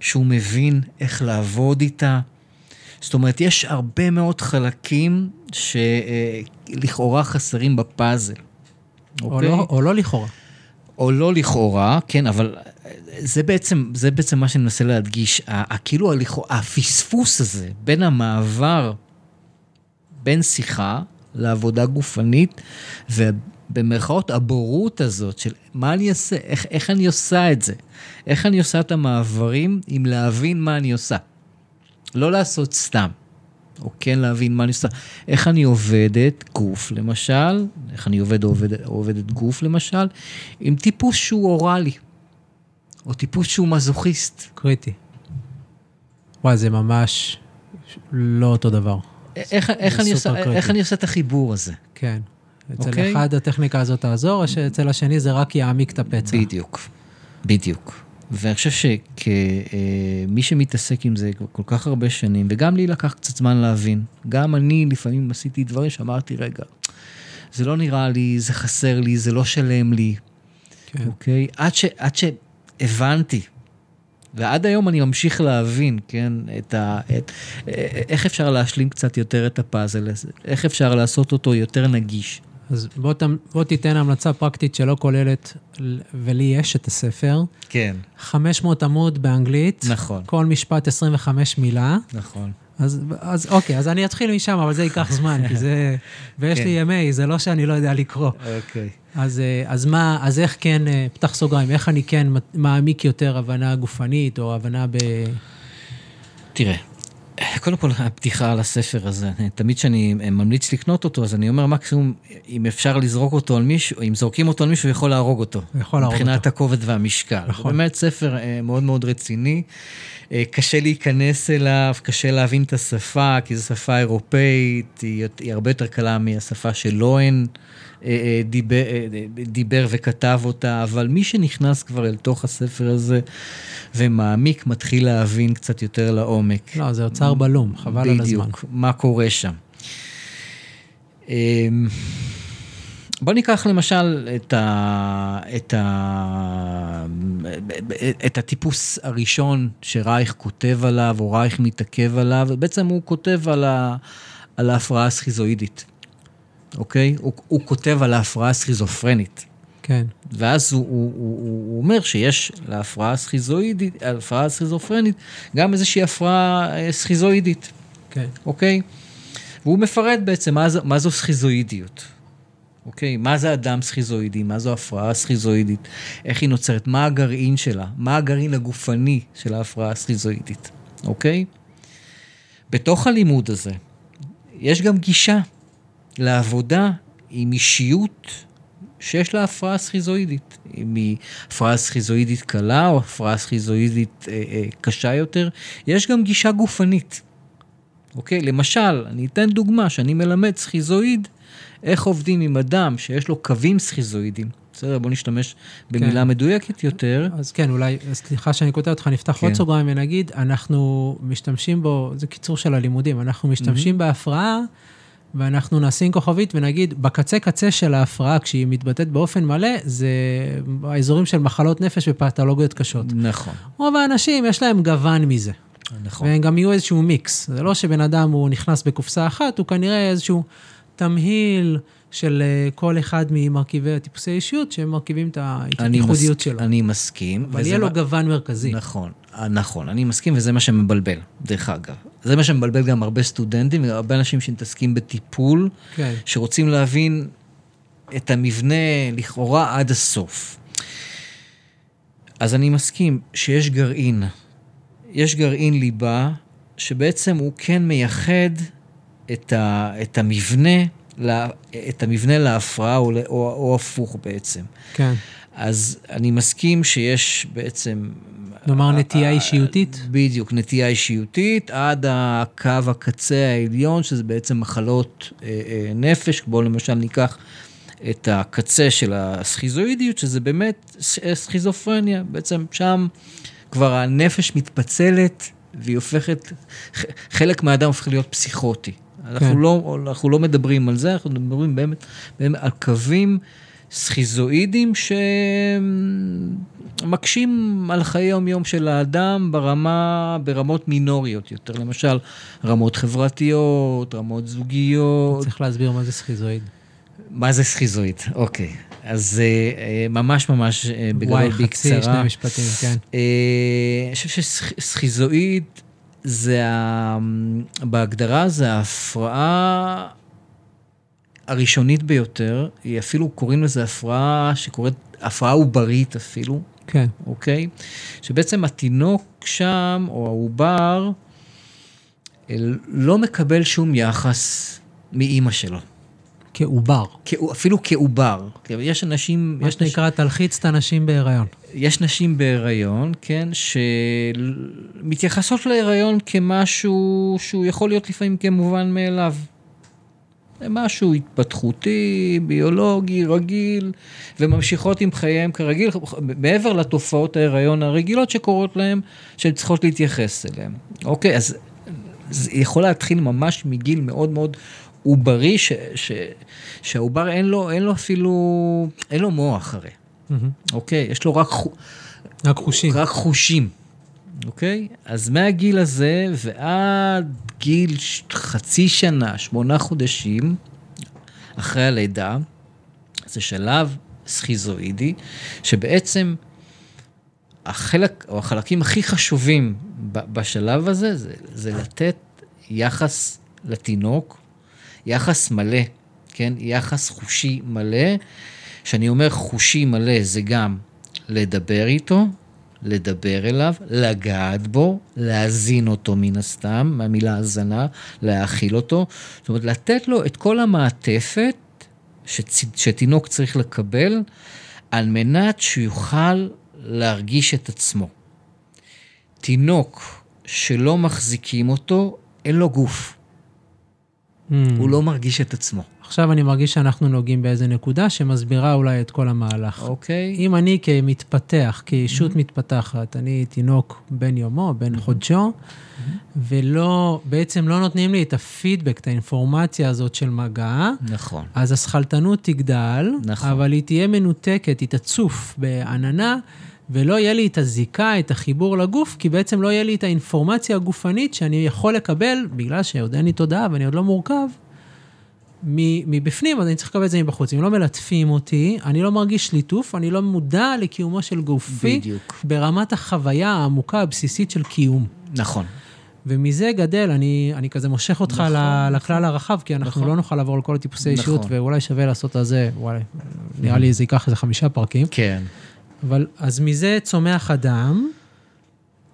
שהוא מבין איך לעבוד איתה. זאת אומרת, יש הרבה מאוד חלקים שלכאורה חסרים בפאזל. או, אוקיי? לא, או לא לכאורה. או לא לכאורה, כן, אבל זה בעצם, זה בעצם מה שאני מנסה להדגיש. כאילו הפספוס הזה בין המעבר, בין שיחה לעבודה גופנית, ובמרכאות הבורות הזאת של מה אני אעשה, איך, איך אני עושה את זה, איך אני עושה את המעברים עם להבין מה אני עושה. לא לעשות סתם, או כן להבין מה אני עושה. איך אני עובדת גוף, למשל, איך אני עובד או עובד, עובדת גוף, למשל, עם טיפוס שהוא אוראלי, או טיפוס שהוא מזוכיסט. קריטי. וואי, זה ממש לא אותו דבר. איך, איך, אני עושה, איך אני עושה את החיבור הזה? כן. אצל okay. אוקיי? אחד הטכניקה הזאת תעזור, או שאצל השני זה רק יעמיק את הפצע. בדיוק, בדיוק. ואני חושב שכמי שמתעסק עם זה כל כך הרבה שנים, וגם לי לקח קצת זמן להבין, גם אני לפעמים עשיתי דברים שאמרתי, רגע, זה לא נראה לי, זה חסר לי, זה לא שלם לי, כן. אוקיי? עד, ש, עד שהבנתי, ועד היום אני ממשיך להבין, כן, את ה... את, איך אפשר להשלים קצת יותר את הפאזל הזה, איך אפשר לעשות אותו יותר נגיש. אז בוא, ת, בוא תיתן המלצה פרקטית שלא כוללת, ולי יש את הספר. כן. 500 עמוד באנגלית. נכון. כל משפט 25 מילה. נכון. אז, אז אוקיי, אז אני אתחיל משם, אבל זה ייקח זמן, כי זה... ויש כן. לי ימי, זה לא שאני לא יודע לקרוא. אוקיי. אז, אה, אז מה, אז איך כן, אה, פתח סוגריים, איך אני כן מעמיק יותר הבנה גופנית, או הבנה ב... תראה, קודם כל, הפתיחה על הספר הזה, תמיד כשאני ממליץ לקנות אותו, אז אני אומר מקסימום, אם אפשר לזרוק אותו על מישהו, אם זורקים אותו על מישהו, יכול להרוג אותו. יכול להרוג אותו. מבחינת הכובד והמשקל. נכון. באמת ספר אה, מאוד מאוד רציני. אה, קשה להיכנס אליו, קשה להבין את השפה, כי זו שפה אירופאית, היא, הרבה יותר קלה מהשפה של לוהן. אה, אה, דיבר, אה, דיבר וכתב אותה, אבל מי שנכנס כבר אל תוך הספר הזה ומעמיק, מתחיל להבין קצת יותר לעומק. לא, זה אוצר בלום, חבל בדיוק, על הזמן. בדיוק, מה קורה שם. בוא ניקח למשל את, ה, את, ה, את הטיפוס הראשון שרייך כותב עליו, או רייך מתעכב עליו, בעצם הוא כותב על, ה, על ההפרעה הסכיזואידית. אוקיי? הוא, הוא כותב על ההפרעה הסכיזופרנית. כן. ואז הוא, הוא, הוא, הוא אומר שיש להפרעה הסכיזואידית, ההפרעה הסכיזופרנית, גם איזושהי הפרעה אה, סכיזואידית. כן. אוקיי? והוא מפרט בעצם מה, מה זו סכיזואידיות. אוקיי? מה זה אדם סכיזואידי? מה זו הפרעה סכיזואידית? איך היא נוצרת? מה הגרעין שלה? מה הגרעין הגופני של ההפרעה הסכיזואידית? אוקיי? בתוך הלימוד הזה, יש גם גישה לעבודה עם אישיות שיש לה הפרעה סכיזואידית. אם היא הפרעה סכיזואידית קלה או הפרעה סכיזואידית אה, אה, קשה יותר, יש גם גישה גופנית. אוקיי? למשל, אני אתן דוגמה, שאני מלמד סכיזואיד, איך עובדים עם אדם שיש לו קווים סכיזואידיים. בסדר, בוא נשתמש במילה כן. מדויקת יותר. אז כן, אולי, סליחה שאני קוטע אותך, נפתח כן. עוד סוגריים ונגיד, אנחנו משתמשים בו, זה קיצור של הלימודים, אנחנו משתמשים mm-hmm. בהפרעה ואנחנו נשים כוכבית ונגיד, בקצה קצה של ההפרעה, כשהיא מתבטאת באופן מלא, זה האזורים של מחלות נפש ופתולוגיות קשות. נכון. רוב האנשים, יש להם גוון מזה. נכון. והם גם יהיו איזשהו מיקס. זה לא שבן אדם הוא נכנס בקופסה אחת, הוא כנראה איזשהו תמהיל של אה, כל אחד ממרכיבי הטיפוסי אישיות, שהם מרכיבים את הייחודיות שלו. אני מסכים. אבל יהיה לו גוון מרכזי. נכון, אה, נכון, אני מסכים, וזה מה שמבלבל, דרך אגב. זה מה שמבלבל גם הרבה סטודנטים, והרבה אנשים שמתעסקים בטיפול, כן. שרוצים להבין את המבנה לכאורה עד הסוף. אז אני מסכים שיש גרעין, יש גרעין ליבה, שבעצם הוא כן מייחד את, ה, את המבנה, את המבנה להפרעה, או, או, או הפוך בעצם. כן. אז אני מסכים שיש בעצם נאמר נטייה אישיותית? בדיוק, נטייה אישיותית, עד הקו הקצה העליון, שזה בעצם מחלות אה, אה, נפש, בואו למשל ניקח את הקצה של הסכיזואידיות, שזה באמת סכיזופרניה. בעצם שם כבר הנפש מתפצלת והיא הופכת, חלק מהאדם הופך להיות פסיכוטי. אנחנו, כן. לא, אנחנו לא מדברים על זה, אנחנו מדברים באמת, באמת על קווים סכיזואידים שמקשים על חיי היום-יום של האדם ברמה, ברמות מינוריות יותר. למשל, רמות חברתיות, רמות זוגיות. צריך להסביר מה זה סכיזואיד. מה זה סכיזואיד? אוקיי. אז אה, ממש ממש אה, בגלל בקצרה. וואי, חצי שני משפטים, כן. אה, אני חושב שסכיזואיד זה, בהגדרה זה ההפרעה הראשונית ביותר, היא אפילו קוראים לזה הפרעה שקוראת, הפרעה עוברית אפילו. כן. אוקיי? שבעצם התינוק שם, או העובר, לא מקבל שום יחס מאימא שלו. כעובר. אפילו כעובר. יש אנשים... מה שנקרא, נש... תלחיץ את הנשים בהיריון. יש נשים בהיריון, כן, שמתייחסות להיריון כמשהו שהוא יכול להיות לפעמים כמובן מאליו. זה משהו התפתחותי, ביולוגי, רגיל, וממשיכות עם חייהם כרגיל, מעבר לתופעות ההיריון הרגילות שקורות להם, שהן צריכות להתייחס אליהן. אוקיי, אז זה יכול להתחיל ממש מגיל מאוד מאוד עוברי, שהעובר אין לו, אין לו אפילו, אין לו מוח הרי. Mm-hmm. אוקיי? יש לו רק, רק חושים. רק חושים. אוקיי? אז מהגיל הזה ועד גיל חצי שנה, שמונה חודשים, אחרי הלידה, זה שלב סכיזואידי, שבעצם החלק, או החלקים הכי חשובים בשלב הזה, זה, זה לתת יחס לתינוק, יחס מלא, כן? יחס חושי מלא. כשאני אומר חושי מלא, זה גם לדבר איתו, לדבר אליו, לגעת בו, להזין אותו מן הסתם, מהמילה הזנה, להאכיל אותו. זאת אומרת, לתת לו את כל המעטפת שצ... שתינוק צריך לקבל, על מנת שהוא יוכל להרגיש את עצמו. תינוק שלא מחזיקים אותו, אין לו גוף. Mm. הוא לא מרגיש את עצמו. עכשיו אני מרגיש שאנחנו נוגעים באיזה נקודה שמסבירה אולי את כל המהלך. אוקיי. אם אני כמתפתח, כישות mm-hmm. מתפתחת, אני תינוק בן יומו, בן mm-hmm. חודשו, mm-hmm. ולא, בעצם לא נותנים לי את הפידבק, את האינפורמציה הזאת של מגע, נכון. אז השכלתנות תגדל, נכון. אבל היא תהיה מנותקת, היא תצוף בעננה. ולא יהיה לי את הזיקה, את החיבור לגוף, כי בעצם לא יהיה לי את האינפורמציה הגופנית שאני יכול לקבל, בגלל שעוד אין לי תודעה ואני עוד לא מורכב, מבפנים, אז אני צריך לקבל את זה מבחוץ. אם לא מלטפים אותי, אני לא מרגיש ליטוף, אני לא מודע לקיומו של גופי. בדיוק. ברמת החוויה העמוקה, הבסיסית של קיום. נכון. ומזה גדל, אני, אני כזה מושך אותך נכון, לכלל נכון. הרחב, כי אנחנו נכון. לא נוכל לעבור על כל הטיפוסי נכון. אישיות, ואולי שווה לעשות על זה, וואי, נראה לי זה ייקח איזה חמישה פרקים. כן. אבל אז מזה צומח אדם.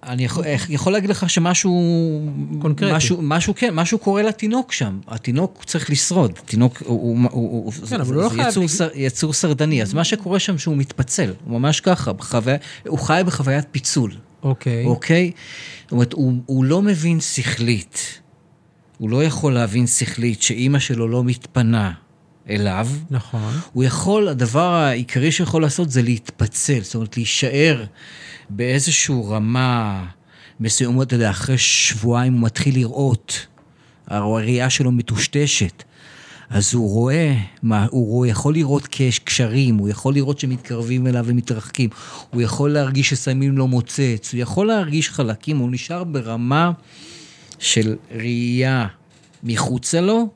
אני יכול, יכול להגיד לך שמשהו... קונקרטי. משהו, משהו, כן, משהו קורה לתינוק שם. התינוק צריך לשרוד. תינוק הוא... הוא, הוא כן, אבל הוא לא חייב... יצור, שר, יצור סרדני. אז מה שקורה שם שהוא מתפצל. הוא ממש ככה, בחוויה, הוא חי בחוויית פיצול. אוקיי. אוקיי? זאת אומרת, הוא, הוא לא מבין שכלית. הוא לא יכול להבין שכלית שאימא שלו לא מתפנה. אליו. נכון. הוא יכול, הדבר העיקרי שיכול לעשות זה להתפצל, זאת אומרת, להישאר באיזושהי רמה מסוימת, אתה יודע, אחרי שבועיים הוא מתחיל לראות, הראייה שלו מטושטשת. אז הוא רואה, מה, הוא רואה, יכול לראות קשרים, הוא יכול לראות שמתקרבים אליו ומתרחקים, הוא יכול להרגיש ששמים לו מוצץ, הוא יכול להרגיש חלקים, הוא נשאר ברמה של ראייה מחוצה לו,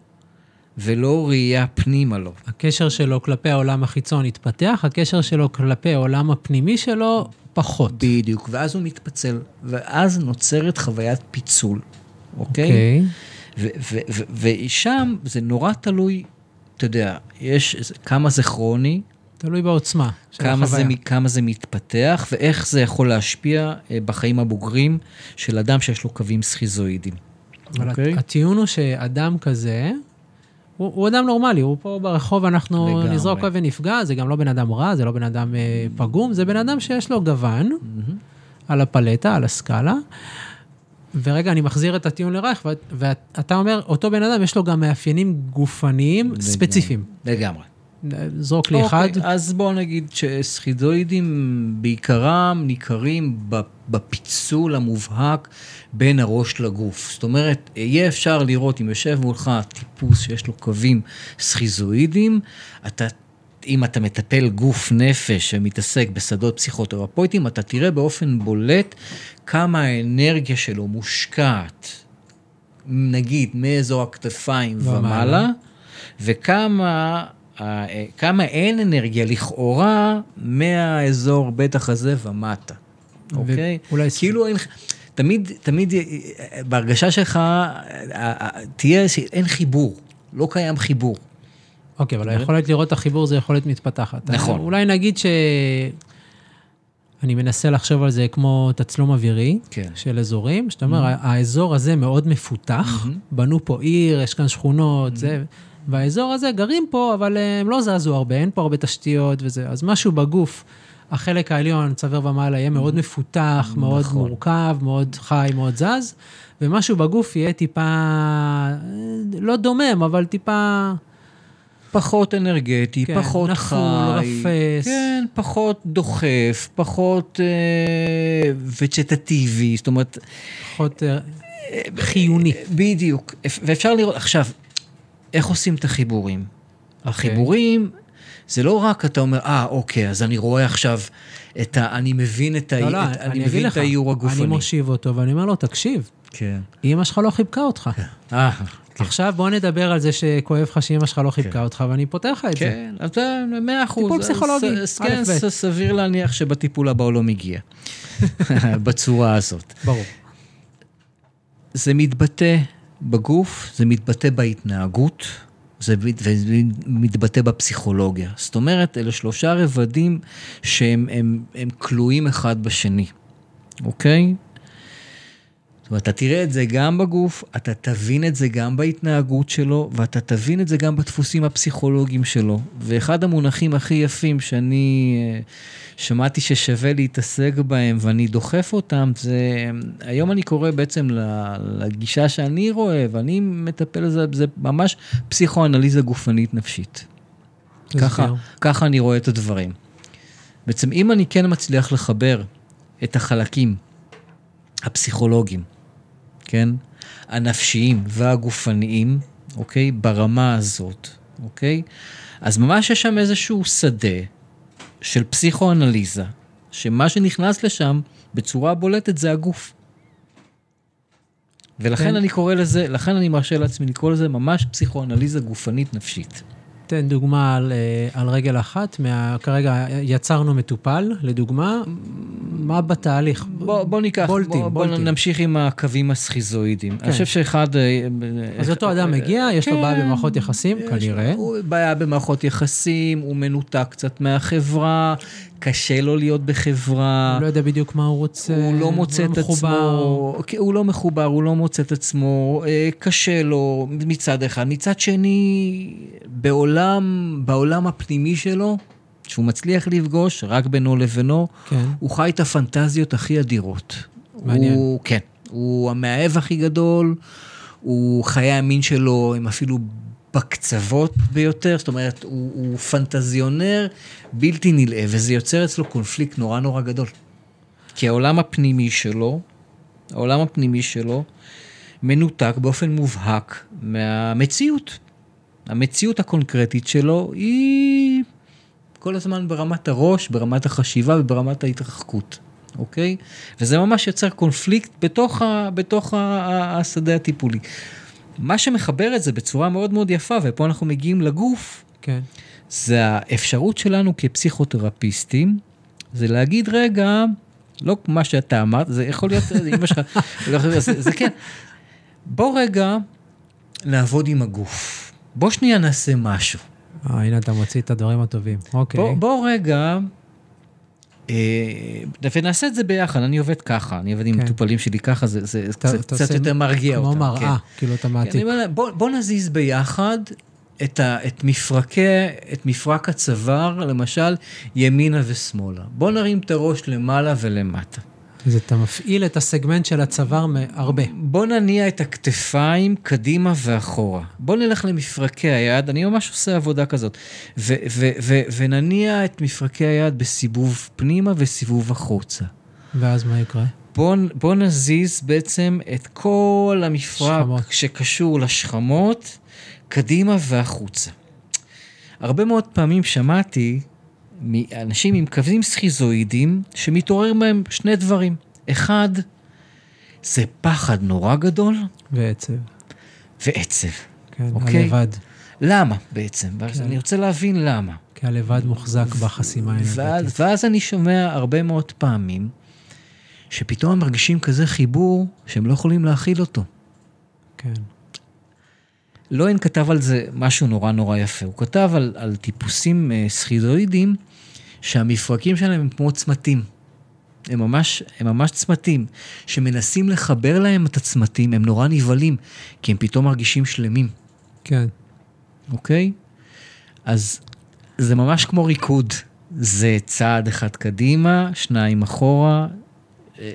ולא ראייה פנימה לו. הקשר שלו כלפי העולם החיצון התפתח, הקשר שלו כלפי העולם הפנימי שלו פחות. בדיוק, ואז הוא מתפצל, ואז נוצרת חוויית פיצול, אוקיי? אוקיי. ושם זה נורא תלוי, אתה יודע, יש כמה זה כרוני. תלוי בעוצמה של כמה החוויה. זה, כמה זה מתפתח, ואיך זה יכול להשפיע אה, בחיים הבוגרים של אדם שיש לו קווים סכיזואידיים. אבל okay. אוקיי? הטיעון הוא שאדם כזה, הוא, הוא אדם נורמלי, הוא פה ברחוב, אנחנו לגמרי. נזרוק אבן נפגע, זה גם לא בן אדם רע, זה לא בן אדם אה, פגום, זה בן אדם שיש לו גוון mm-hmm. על הפלטה, על הסקאלה. ורגע, אני מחזיר את הטיעון לרייך, ואתה אומר, אותו בן אדם יש לו גם מאפיינים גופניים לגמרי. ספציפיים. לגמרי. זרוק לי אחד. אוקיי, אז בואו נגיד שסכיזואידים בעיקרם ניכרים בפיצול המובהק בין הראש לגוף. זאת אומרת, יהיה אפשר לראות, אם יושב מולך טיפוס שיש לו קווים סכיזואידים, אתה... אם אתה מטפל גוף נפש שמתעסק בשדות פסיכותרפויטיים, אתה תראה באופן בולט כמה האנרגיה שלו מושקעת, נגיד, מאזור הכתפיים ומעלה, וכמה כמה אין אנרגיה לכאורה מהאזור בטח הזה ומטה, אוקיי? אולי... כאילו אין... תמיד, תמיד בהרגשה שלך תהיה, אין חיבור, לא קיים חיבור. אוקיי, אבל היכולת לראות את החיבור זה יכולת מתפתחת. נכון. אולי נגיד ש... אני מנסה לחשוב על זה כמו תצלום אווירי כן. של אזורים, שאתה אומר, mm-hmm. האזור הזה מאוד מפותח, mm-hmm. בנו פה עיר, יש כאן שכונות, mm-hmm. זה, והאזור הזה גרים פה, אבל הם לא זזו הרבה, אין פה הרבה תשתיות וזה, אז משהו בגוף, החלק העליון, צוואר ומעלה, יהיה מאוד מפותח, נכון. מאוד מורכב, מאוד חי, מאוד זז, ומשהו בגוף יהיה טיפה, לא דומם, אבל טיפה... פחות אנרגטי, כן, פחות נפול, חי. רפס. כן, פחות דוחף, פחות אה, וג'טטיבי, זאת אומרת... פחות אה, חיוני. בדיוק. ואפשר לראות, עכשיו, איך עושים את החיבורים? Okay. אוקיי. החיבורים, זה לא רק אתה אומר, אה, אוקיי, אז אני רואה עכשיו את ה... אני מבין את, לא, ה... לא, את, אני אני מבין את האיור הגופני. אני מושיב אותו ואני אומר לו, תקשיב, כן. אמא שלך לא חיבקה אותך. כן. אה, כן. עכשיו בוא נדבר על זה שכואב לך שאמא שלך לא חיבקה כן. אותך, ואני פותח לך את כן, זה. כן, אז מאה אחוז. טיפול פסיכולוגי, כן, סביר להניח שבטיפול הבא הוא לא מגיע. בצורה הזאת. ברור. זה מתבטא בגוף, זה מתבטא בהתנהגות, זה מתבטא בפסיכולוגיה. זאת אומרת, אלה שלושה רבדים שהם הם, הם כלואים אחד בשני, אוקיי? זאת אומרת, אתה תראה את זה גם בגוף, אתה תבין את זה גם בהתנהגות שלו, ואתה תבין את זה גם בדפוסים הפסיכולוגיים שלו. ואחד המונחים הכי יפים שאני אה, שמעתי ששווה להתעסק בהם ואני דוחף אותם, זה, היום אני קורא בעצם לגישה שאני רואה, ואני מטפל בזה, זה ממש פסיכואנליזה גופנית נפשית. ככה, ככה אני רואה את הדברים. בעצם אם אני כן מצליח לחבר את החלקים הפסיכולוגיים, כן? הנפשיים והגופניים, אוקיי? ברמה הזאת, אוקיי? אז ממש יש שם איזשהו שדה של פסיכואנליזה, שמה שנכנס לשם בצורה בולטת זה הגוף. ולכן כן. אני קורא לזה, לכן אני מרשה לעצמי לקרוא לזה ממש פסיכואנליזה גופנית נפשית. תן דוגמה על, אה, על רגל אחת, מה, כרגע יצרנו מטופל, לדוגמה, מה בתהליך? בוא, בוא ניקח, בולטים, בוא, בולטים. בוא נמשיך עם הקווים הסכיזואידים. כן. אני חושב שאחד... אה, אז אותו אדם מגיע, יש כן, לו בעיה במערכות יחסים, כנראה. הוא בעיה במערכות יחסים, הוא מנותק קצת מהחברה, קשה לו להיות בחברה. הוא לא יודע בדיוק מה הוא רוצה. הוא לא מוצא הוא לא את מחובר. עצמו. הוא לא מחובר, הוא לא מוצא את עצמו. אה, קשה לו מצד אחד. מצד שני, בעולם, בעולם הפנימי שלו, שהוא מצליח לפגוש רק בינו לבינו, כן. הוא חי את הפנטזיות הכי אדירות. מעניין. הוא, כן. הוא המאהב הכי גדול, הוא חיי המין שלו הם אפילו בקצוות ביותר, זאת אומרת, הוא, הוא פנטזיונר בלתי נלאה, וזה יוצר אצלו קונפליקט נורא נורא גדול. כי העולם הפנימי שלו, העולם הפנימי שלו, מנותק באופן מובהק מהמציאות. המציאות הקונקרטית שלו היא כל הזמן ברמת הראש, ברמת החשיבה וברמת ההתרחקות, אוקיי? וזה ממש יוצר קונפליקט בתוך, ה, בתוך ה, השדה הטיפולי. מה שמחבר את זה בצורה מאוד מאוד יפה, ופה אנחנו מגיעים לגוף, כן. זה האפשרות שלנו כפסיכותרפיסטים, זה להגיד, רגע, לא מה שאתה אמרת, זה יכול להיות, אמא שלך, זה, זה כן. בוא רגע נעבוד עם הגוף. בוא שנייה נעשה משהו. אה, הנה אתה מוציא את הדברים הטובים, אוקיי. בוא, בוא רגע ונעשה את זה ביחד, אני עובד ככה, אני עובד עם כן. מטופלים שלי ככה, זה קצת יותר מרגיע אותם. כמו מראה, כן. כאילו אתה מעתיק. בוא נזיז ביחד את מפרקי, את מפרק הצוואר, למשל, ימינה ושמאלה. בוא נרים את הראש למעלה ולמטה. אז אתה מפעיל את הסגמנט של הצוואר הרבה. בוא נניע את הכתפיים קדימה ואחורה. בוא נלך למפרקי היד, אני ממש עושה עבודה כזאת. ו- ו- ו- ונניע את מפרקי היד בסיבוב פנימה וסיבוב החוצה. ואז מה יקרה? בוא, בוא נזיז בעצם את כל המפרק שכמות. שקשור לשכמות קדימה והחוצה. הרבה מאוד פעמים שמעתי מאנשים עם קווים סכיזואידיים שמתעורר בהם שני דברים. אחד, זה פחד נורא גדול ועצב. ועצב. כן, אוקיי. הלבד. למה בעצם? ואז כן. אני רוצה להבין למה. כי הלבד מוחזק בחסימה ואז, האנרגטית. ואז אני שומע הרבה מאוד פעמים שפתאום הם מרגישים כזה חיבור שהם לא יכולים להכיל אותו. כן. לוין כתב על זה משהו נורא נורא יפה. הוא כתב על, על טיפוסים אה, סכיזואידים שהמפרקים שלהם הם כמו צמתים. הם ממש, הם ממש צמתים. שמנסים לחבר להם את הצמתים, הם נורא נבהלים, כי הם פתאום מרגישים שלמים, כן. אוקיי? אז זה ממש כמו ריקוד. זה צעד אחד קדימה, שניים אחורה, אה,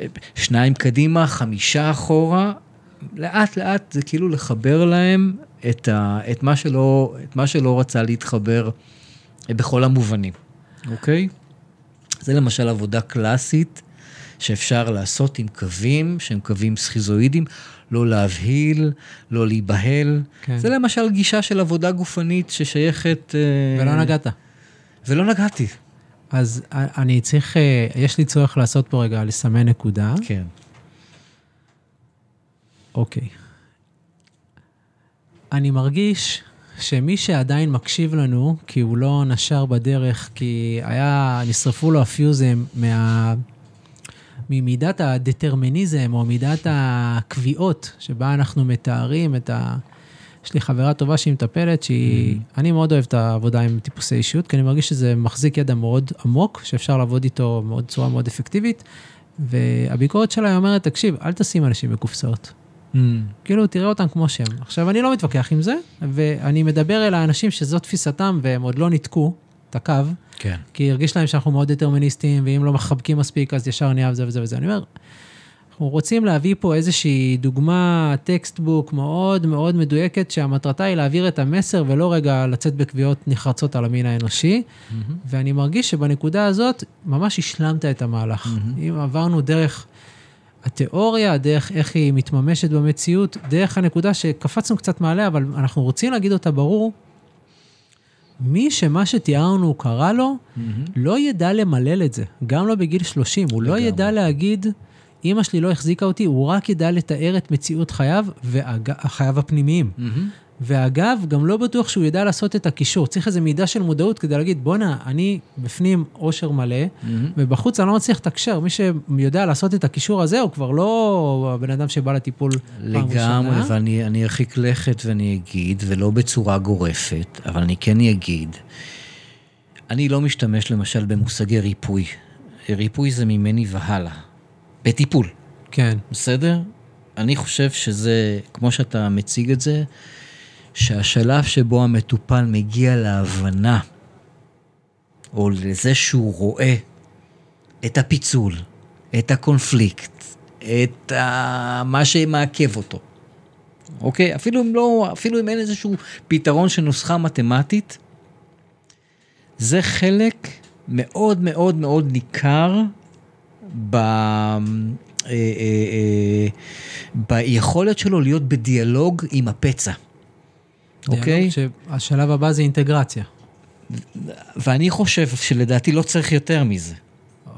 אה, שניים קדימה, חמישה אחורה. לאט לאט זה כאילו לחבר להם את, ה, את, מה, שלא, את מה שלא רצה להתחבר בכל המובנים, אוקיי? זה למשל עבודה קלאסית שאפשר לעשות עם קווים שהם קווים סכיזואידיים, לא להבהיל, לא להיבהל. כן. זה למשל גישה של עבודה גופנית ששייכת... אה, ולא נגעת. ולא נגעתי. אז אני צריך, אה, יש לי צורך לעשות פה רגע, לסמן נקודה. כן. אוקיי. אני מרגיש שמי שעדיין מקשיב לנו, כי הוא לא נשר בדרך, כי היה, נשרפו לו הפיוזים מה... ממידת הדטרמיניזם, או מידת הקביעות, שבה אנחנו מתארים את ה... יש לי חברה טובה שהיא מטפלת, שהיא... Mm-hmm. אני מאוד אוהב את העבודה עם טיפוסי אישיות, כי אני מרגיש שזה מחזיק ידע מאוד עמוק, שאפשר לעבוד איתו בצורה מאוד אפקטיבית, והביקורת שלה אומרת, תקשיב, אל תשים אנשים בקופסאות. Mm. כאילו, תראה אותם כמו שהם. עכשיו, אני לא מתווכח עם זה, ואני מדבר אל האנשים שזו תפיסתם והם עוד לא ניתקו את הקו, כן. כי הרגיש להם שאנחנו מאוד דטרמיניסטים, ואם לא מחבקים מספיק, אז ישר נהיה וזה וזה וזה. אני אומר, אנחנו רוצים להביא פה איזושהי דוגמה, textbook מאוד מאוד מדויקת, שהמטרתה היא להעביר את המסר ולא רגע לצאת בקביעות נחרצות על המין האנושי. Mm-hmm. ואני מרגיש שבנקודה הזאת ממש השלמת את המהלך. Mm-hmm. אם עברנו דרך התיאוריה, דרך איך היא מתממשת במציאות, דרך הנקודה שקפצנו קצת מעליה, אבל אנחנו רוצים להגיד אותה ברור, מי שמה שתיארנו קרה לו, לא ידע למלל את זה, גם לא בגיל 30, הוא לא לגמרי. ידע להגיד, אימא שלי לא החזיקה אותי, הוא רק ידע לתאר את מציאות חייו, וחייו הפנימיים. ואגב, גם לא בטוח שהוא ידע לעשות את הקישור. צריך איזו מידה של מודעות כדי להגיד, בואנה, אני בפנים אושר מלא, ובחוץ אני לא מצליח לתקשר. מי שיודע לעשות את הקישור הזה, הוא כבר לא הבן אדם שבא לטיפול פעם ראשונה. לגמרי, ואני אני ארחיק לכת ואני אגיד, ולא בצורה גורפת, אבל אני כן אגיד, אני לא משתמש למשל במושגי ריפוי. ריפוי זה ממני והלאה. בטיפול, כן, בסדר? אני חושב שזה, כמו שאתה מציג את זה, שהשלב שבו המטופל מגיע להבנה, או לזה שהוא רואה את הפיצול, את הקונפליקט, את ה... מה שמעכב אותו. אוקיי? אפילו אם לא, אפילו אם אין איזשהו פתרון של נוסחה מתמטית, זה חלק מאוד מאוד מאוד ניכר ב... אה, אה, אה, ביכולת שלו להיות בדיאלוג עם הפצע. אוקיי? שהשלב הבא זה אינטגרציה. ואני חושב שלדעתי לא צריך יותר מזה.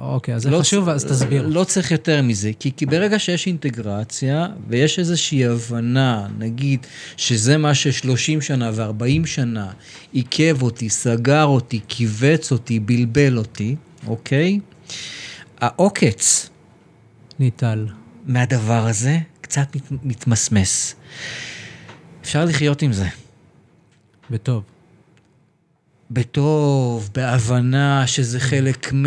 אוקיי, אז זה לא חשוב, אז תסביר. לא צריך יותר מזה, כי, כי ברגע שיש אינטגרציה ויש איזושהי הבנה, נגיד, שזה מה ש-30 שנה ו-40 שנה עיכב אותי, סגר אותי, כיווץ אותי, בלבל אותי, אוקיי? העוקץ ניטל. מהדבר הזה קצת מת, מתמסמס. אפשר לחיות עם זה. בטוב. בטוב, בהבנה שזה חלק מ...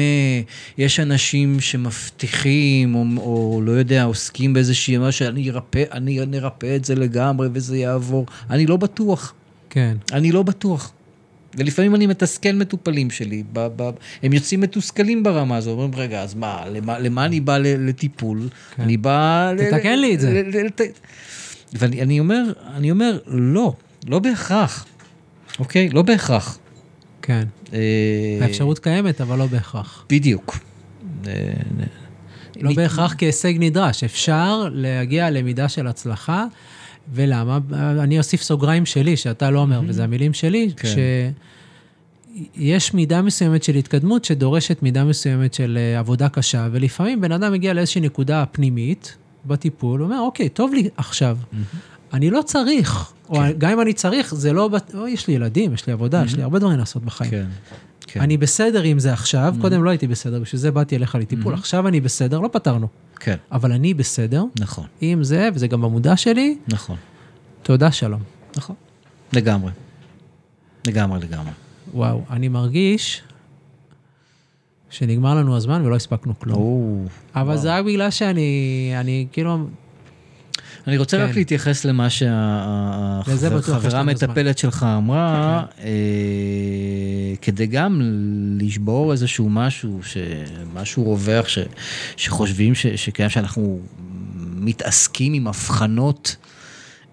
יש אנשים שמבטיחים, או, או לא יודע, עוסקים באיזושהי אמרה שאני ארפא, אני נרפא את זה לגמרי וזה יעבור. אני לא בטוח. כן. אני לא בטוח. ולפעמים אני מתסכל מטופלים שלי, ב, ב, הם יוצאים מתוסכלים ברמה הזו, אומרים, רגע, אז מה, למה, למה אני בא לטיפול? כן. אני בא... תתקן לי את זה. ואני אומר, אני אומר, לא, לא בהכרח, אוקיי? לא בהכרח. כן. אה, האפשרות קיימת, אבל לא בהכרח. בדיוק. אה, לא בהכרח כהישג נדרש, אפשר להגיע למידה של הצלחה, ולמה? אני אוסיף סוגריים שלי, שאתה לא אומר, וזה המילים שלי, כן. שיש מידה מסוימת של התקדמות שדורשת מידה מסוימת של אה, עבודה קשה, ולפעמים בן אדם מגיע לאיזושהי נקודה פנימית בטיפול, הוא אומר, אוקיי, טוב לי עכשיו, אני לא צריך, כן. או גם אם אני צריך, זה לא, או, יש לי ילדים, יש לי עבודה, יש לי הרבה דברים לעשות בחיים. כן. כן. אני בסדר עם זה עכשיו, mm-hmm. קודם לא הייתי בסדר, בשביל זה באתי אליך לטיפול, mm-hmm. עכשיו אני בסדר, לא פתרנו. כן. אבל אני בסדר. נכון. עם זה, וזה גם במודע שלי. נכון. תודה, שלום. נכון. לגמרי. לגמרי, לגמרי. וואו, אני מרגיש שנגמר לנו הזמן ולא הספקנו כלום. או, אבל וואו. זה רק בגלל שאני, אני כאילו, אני רוצה כן. רק להתייחס למה שהחברה המטפלת שלך אמרה, כן. אה, כדי גם לשבור איזשהו משהו, משהו רווח, ש, שחושבים ש, שקיים, שאנחנו מתעסקים עם הבחנות.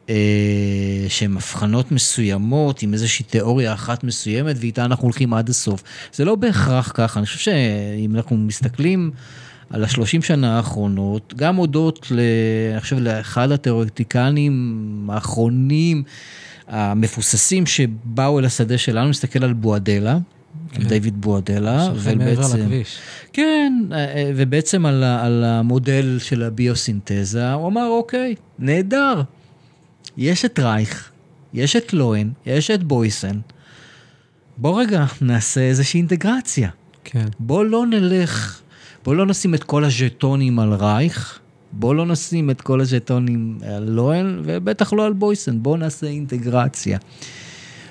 אה, שהן הבחנות מסוימות עם איזושהי תיאוריה אחת מסוימת ואיתה אנחנו הולכים עד הסוף. זה לא בהכרח ככה, אני חושב שאם אנחנו מסתכלים על השלושים שנה האחרונות, גם הודות, ל, אני חושב, לאחד התיאורטיקנים האחרונים, המפוססים שבאו אל השדה שלנו, נסתכל על בועדלה. כן. דיוויד בועדלה, ובעצם, כן, ובעצם על, על המודל של הביוסינתזה, הוא אמר, אוקיי, נהדר, יש את רייך, יש את לוהן, יש את בויסן, בוא רגע נעשה איזושהי אינטגרציה. כן. בוא לא נלך בוא לא נשים את כל הז'טונים על רייך, בוא לא נשים את כל הז'טונים על לואל, ובטח לא על בויסן, בוא נעשה אינטגרציה.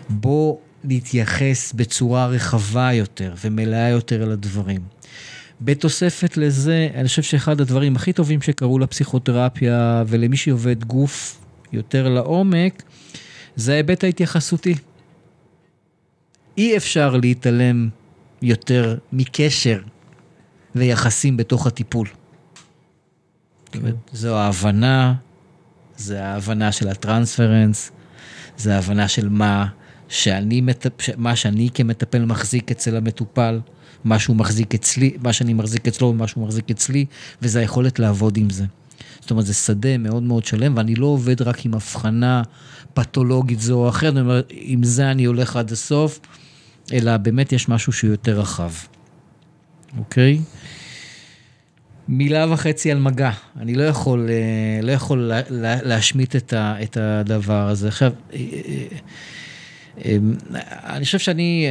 בוא נתייחס בצורה רחבה יותר ומלאה יותר אל הדברים. בתוספת לזה, אני חושב שאחד הדברים הכי טובים שקרו לפסיכותרפיה ולמי שעובד גוף יותר לעומק, זה ההיבט ההתייחסותי. אי אפשר להתעלם יותר מקשר ויחסים בתוך הטיפול. כן. זו ההבנה, זה ההבנה של הטרנספרנס, זה ההבנה של מה שאני, מה שאני כמטפל מחזיק אצל המטופל, מה שהוא מחזיק אצלי, מה שאני מחזיק אצלו ומה שהוא מחזיק אצלי, וזה היכולת לעבוד עם זה. זאת אומרת, זה שדה מאוד מאוד שלם, ואני לא עובד רק עם הבחנה פתולוגית זו או אחרת, אני אומר, עם זה אני הולך עד הסוף, אלא באמת יש משהו שהוא יותר רחב, אוקיי? מילה וחצי על מגע. אני לא יכול, אה, לא יכול להשמיט את הדבר הזה. עכשיו, אה, אה, אני חושב שאני...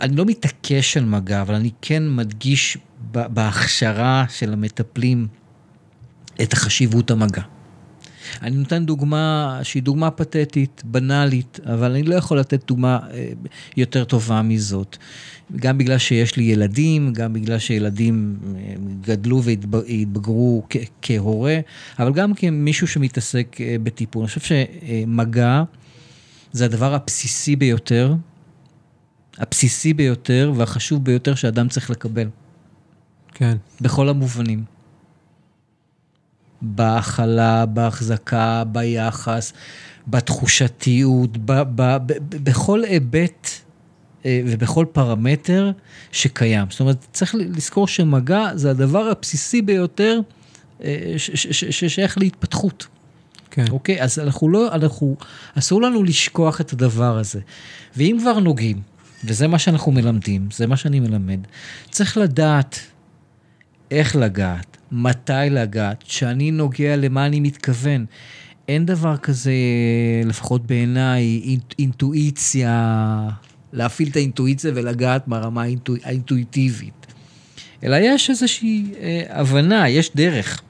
אני לא מתעקש על מגע, אבל אני כן מדגיש בהכשרה של המטפלים את החשיבות המגע. אני נותן דוגמה שהיא דוגמה פתטית, בנאלית, אבל אני לא יכול לתת דוגמה יותר טובה מזאת. גם בגלל שיש לי ילדים, גם בגלל שילדים אה, גדלו והתבגרו כהורה, אבל גם כמישהו שמתעסק אה, בטיפול. אני חושב שמגע זה הדבר הבסיסי ביותר, הבסיסי ביותר והחשוב ביותר שאדם צריך לקבל. כן. בכל המובנים. בהכלה, בהחזקה, ביחס, בתחושתיות, ב, ב, ב, בכל היבט אה, ובכל פרמטר שקיים. זאת אומרת, צריך לזכור שמגע זה הדבר הבסיסי ביותר אה, ששייך להתפתחות. כן. אוקיי? אז אנחנו לא, אנחנו, אסור לנו לשכוח את הדבר הזה. ואם כבר נוגעים, וזה מה שאנחנו מלמדים, זה מה שאני מלמד, צריך לדעת איך לגעת, מתי לגעת, שאני נוגע למה אני מתכוון. אין דבר כזה, לפחות בעיניי, אינטואיציה להפעיל את האינטואיציה ולגעת ברמה האינטו, האינטואיטיבית. אלא יש איזושהי אה, הבנה, יש דרך.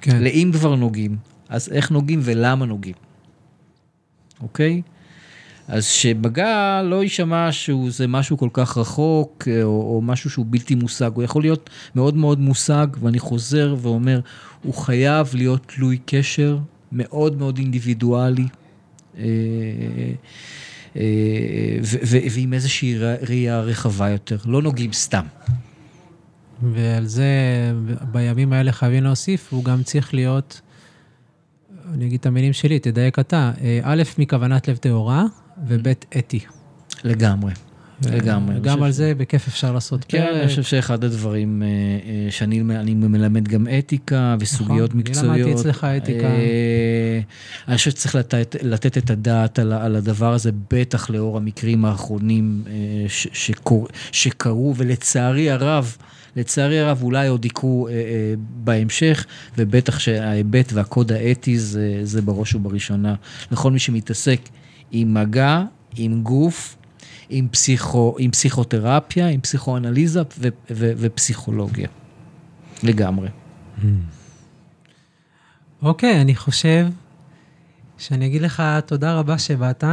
כן. לאם כבר נוגעים, אז איך נוגעים ולמה נוגעים. אוקיי? אז שבגע לא יישמע שהוא זה משהו כל כך רחוק, אה, או, או משהו שהוא בלתי מושג, הוא יכול להיות מאוד מאוד מושג, ואני חוזר ואומר, הוא חייב להיות תלוי קשר מאוד מאוד אינדיבידואלי ועם איזושהי ראייה רחבה יותר, לא נוגעים סתם. ועל זה בימים האלה חייבים להוסיף, הוא גם צריך להיות, אני אגיד את המילים שלי, תדייק אתה, א', מכוונת לב טהורה, וב', אתי. לגמרי. לגמרי. גם על זה בכיף אפשר לעשות פרק. כן, אני חושב שאחד הדברים שאני מלמד גם אתיקה וסוגיות מקצועיות. אני למדתי אצלך אתיקה. אני חושב שצריך לתת את הדעת על הדבר הזה, בטח לאור המקרים האחרונים שקרו, ולצערי הרב, לצערי הרב אולי עוד יקרו בהמשך, ובטח שההיבט והקוד האתי זה בראש ובראשונה. לכל מי שמתעסק עם מגע, עם גוף, עם, פסיכו, עם פסיכותרפיה, עם פסיכואנליזה ו, ו, ופסיכולוגיה. לגמרי. אוקיי, okay, אני חושב שאני אגיד לך תודה רבה שבאת.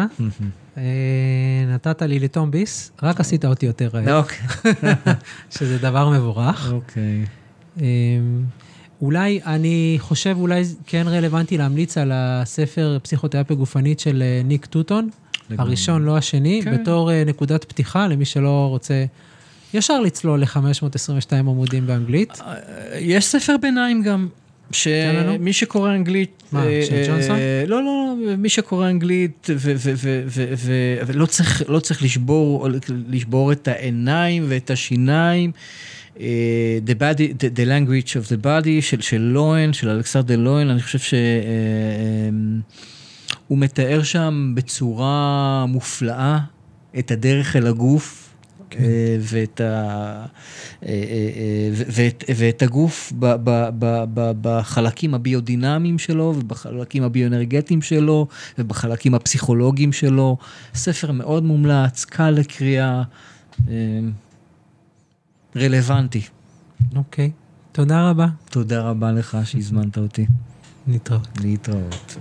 נתת לי לטום ביס, רק עשית אותי יותר רעב. אוקיי. שזה דבר מבורך. אוקיי. אולי, אני חושב אולי כן רלוונטי להמליץ על הספר פסיכותרפיה גופנית של ניק טוטון. הראשון, לא השני, כן. בתור uh, נקודת פתיחה למי שלא רוצה ישר לצלול ל-522 עמודים באנגלית. יש ספר ביניים גם. שמי שקורא אנגלית... מה, של ג'ונסון? לא, לא, מי שקורא אנגלית ולא צריך, לא צריך לשבור, לשבור את העיניים ואת השיניים. The, body, the, the language of the body של, של לוהן, של אלכסנדר לוהן, אני חושב ש... הוא מתאר שם בצורה מופלאה את הדרך אל הגוף. Okay. אה, ואת, ה, אה, אה, ואת, ואת הגוף ב, ב, ב, ב, בחלקים הביודינמיים שלו ובחלקים הביואנרגטיים שלו ובחלקים הפסיכולוגיים שלו. ספר מאוד מומלץ, קל לקריאה, רלוונטי. אוקיי, okay. תודה רבה. תודה רבה לך שהזמנת אותי. להתראות. להתראות.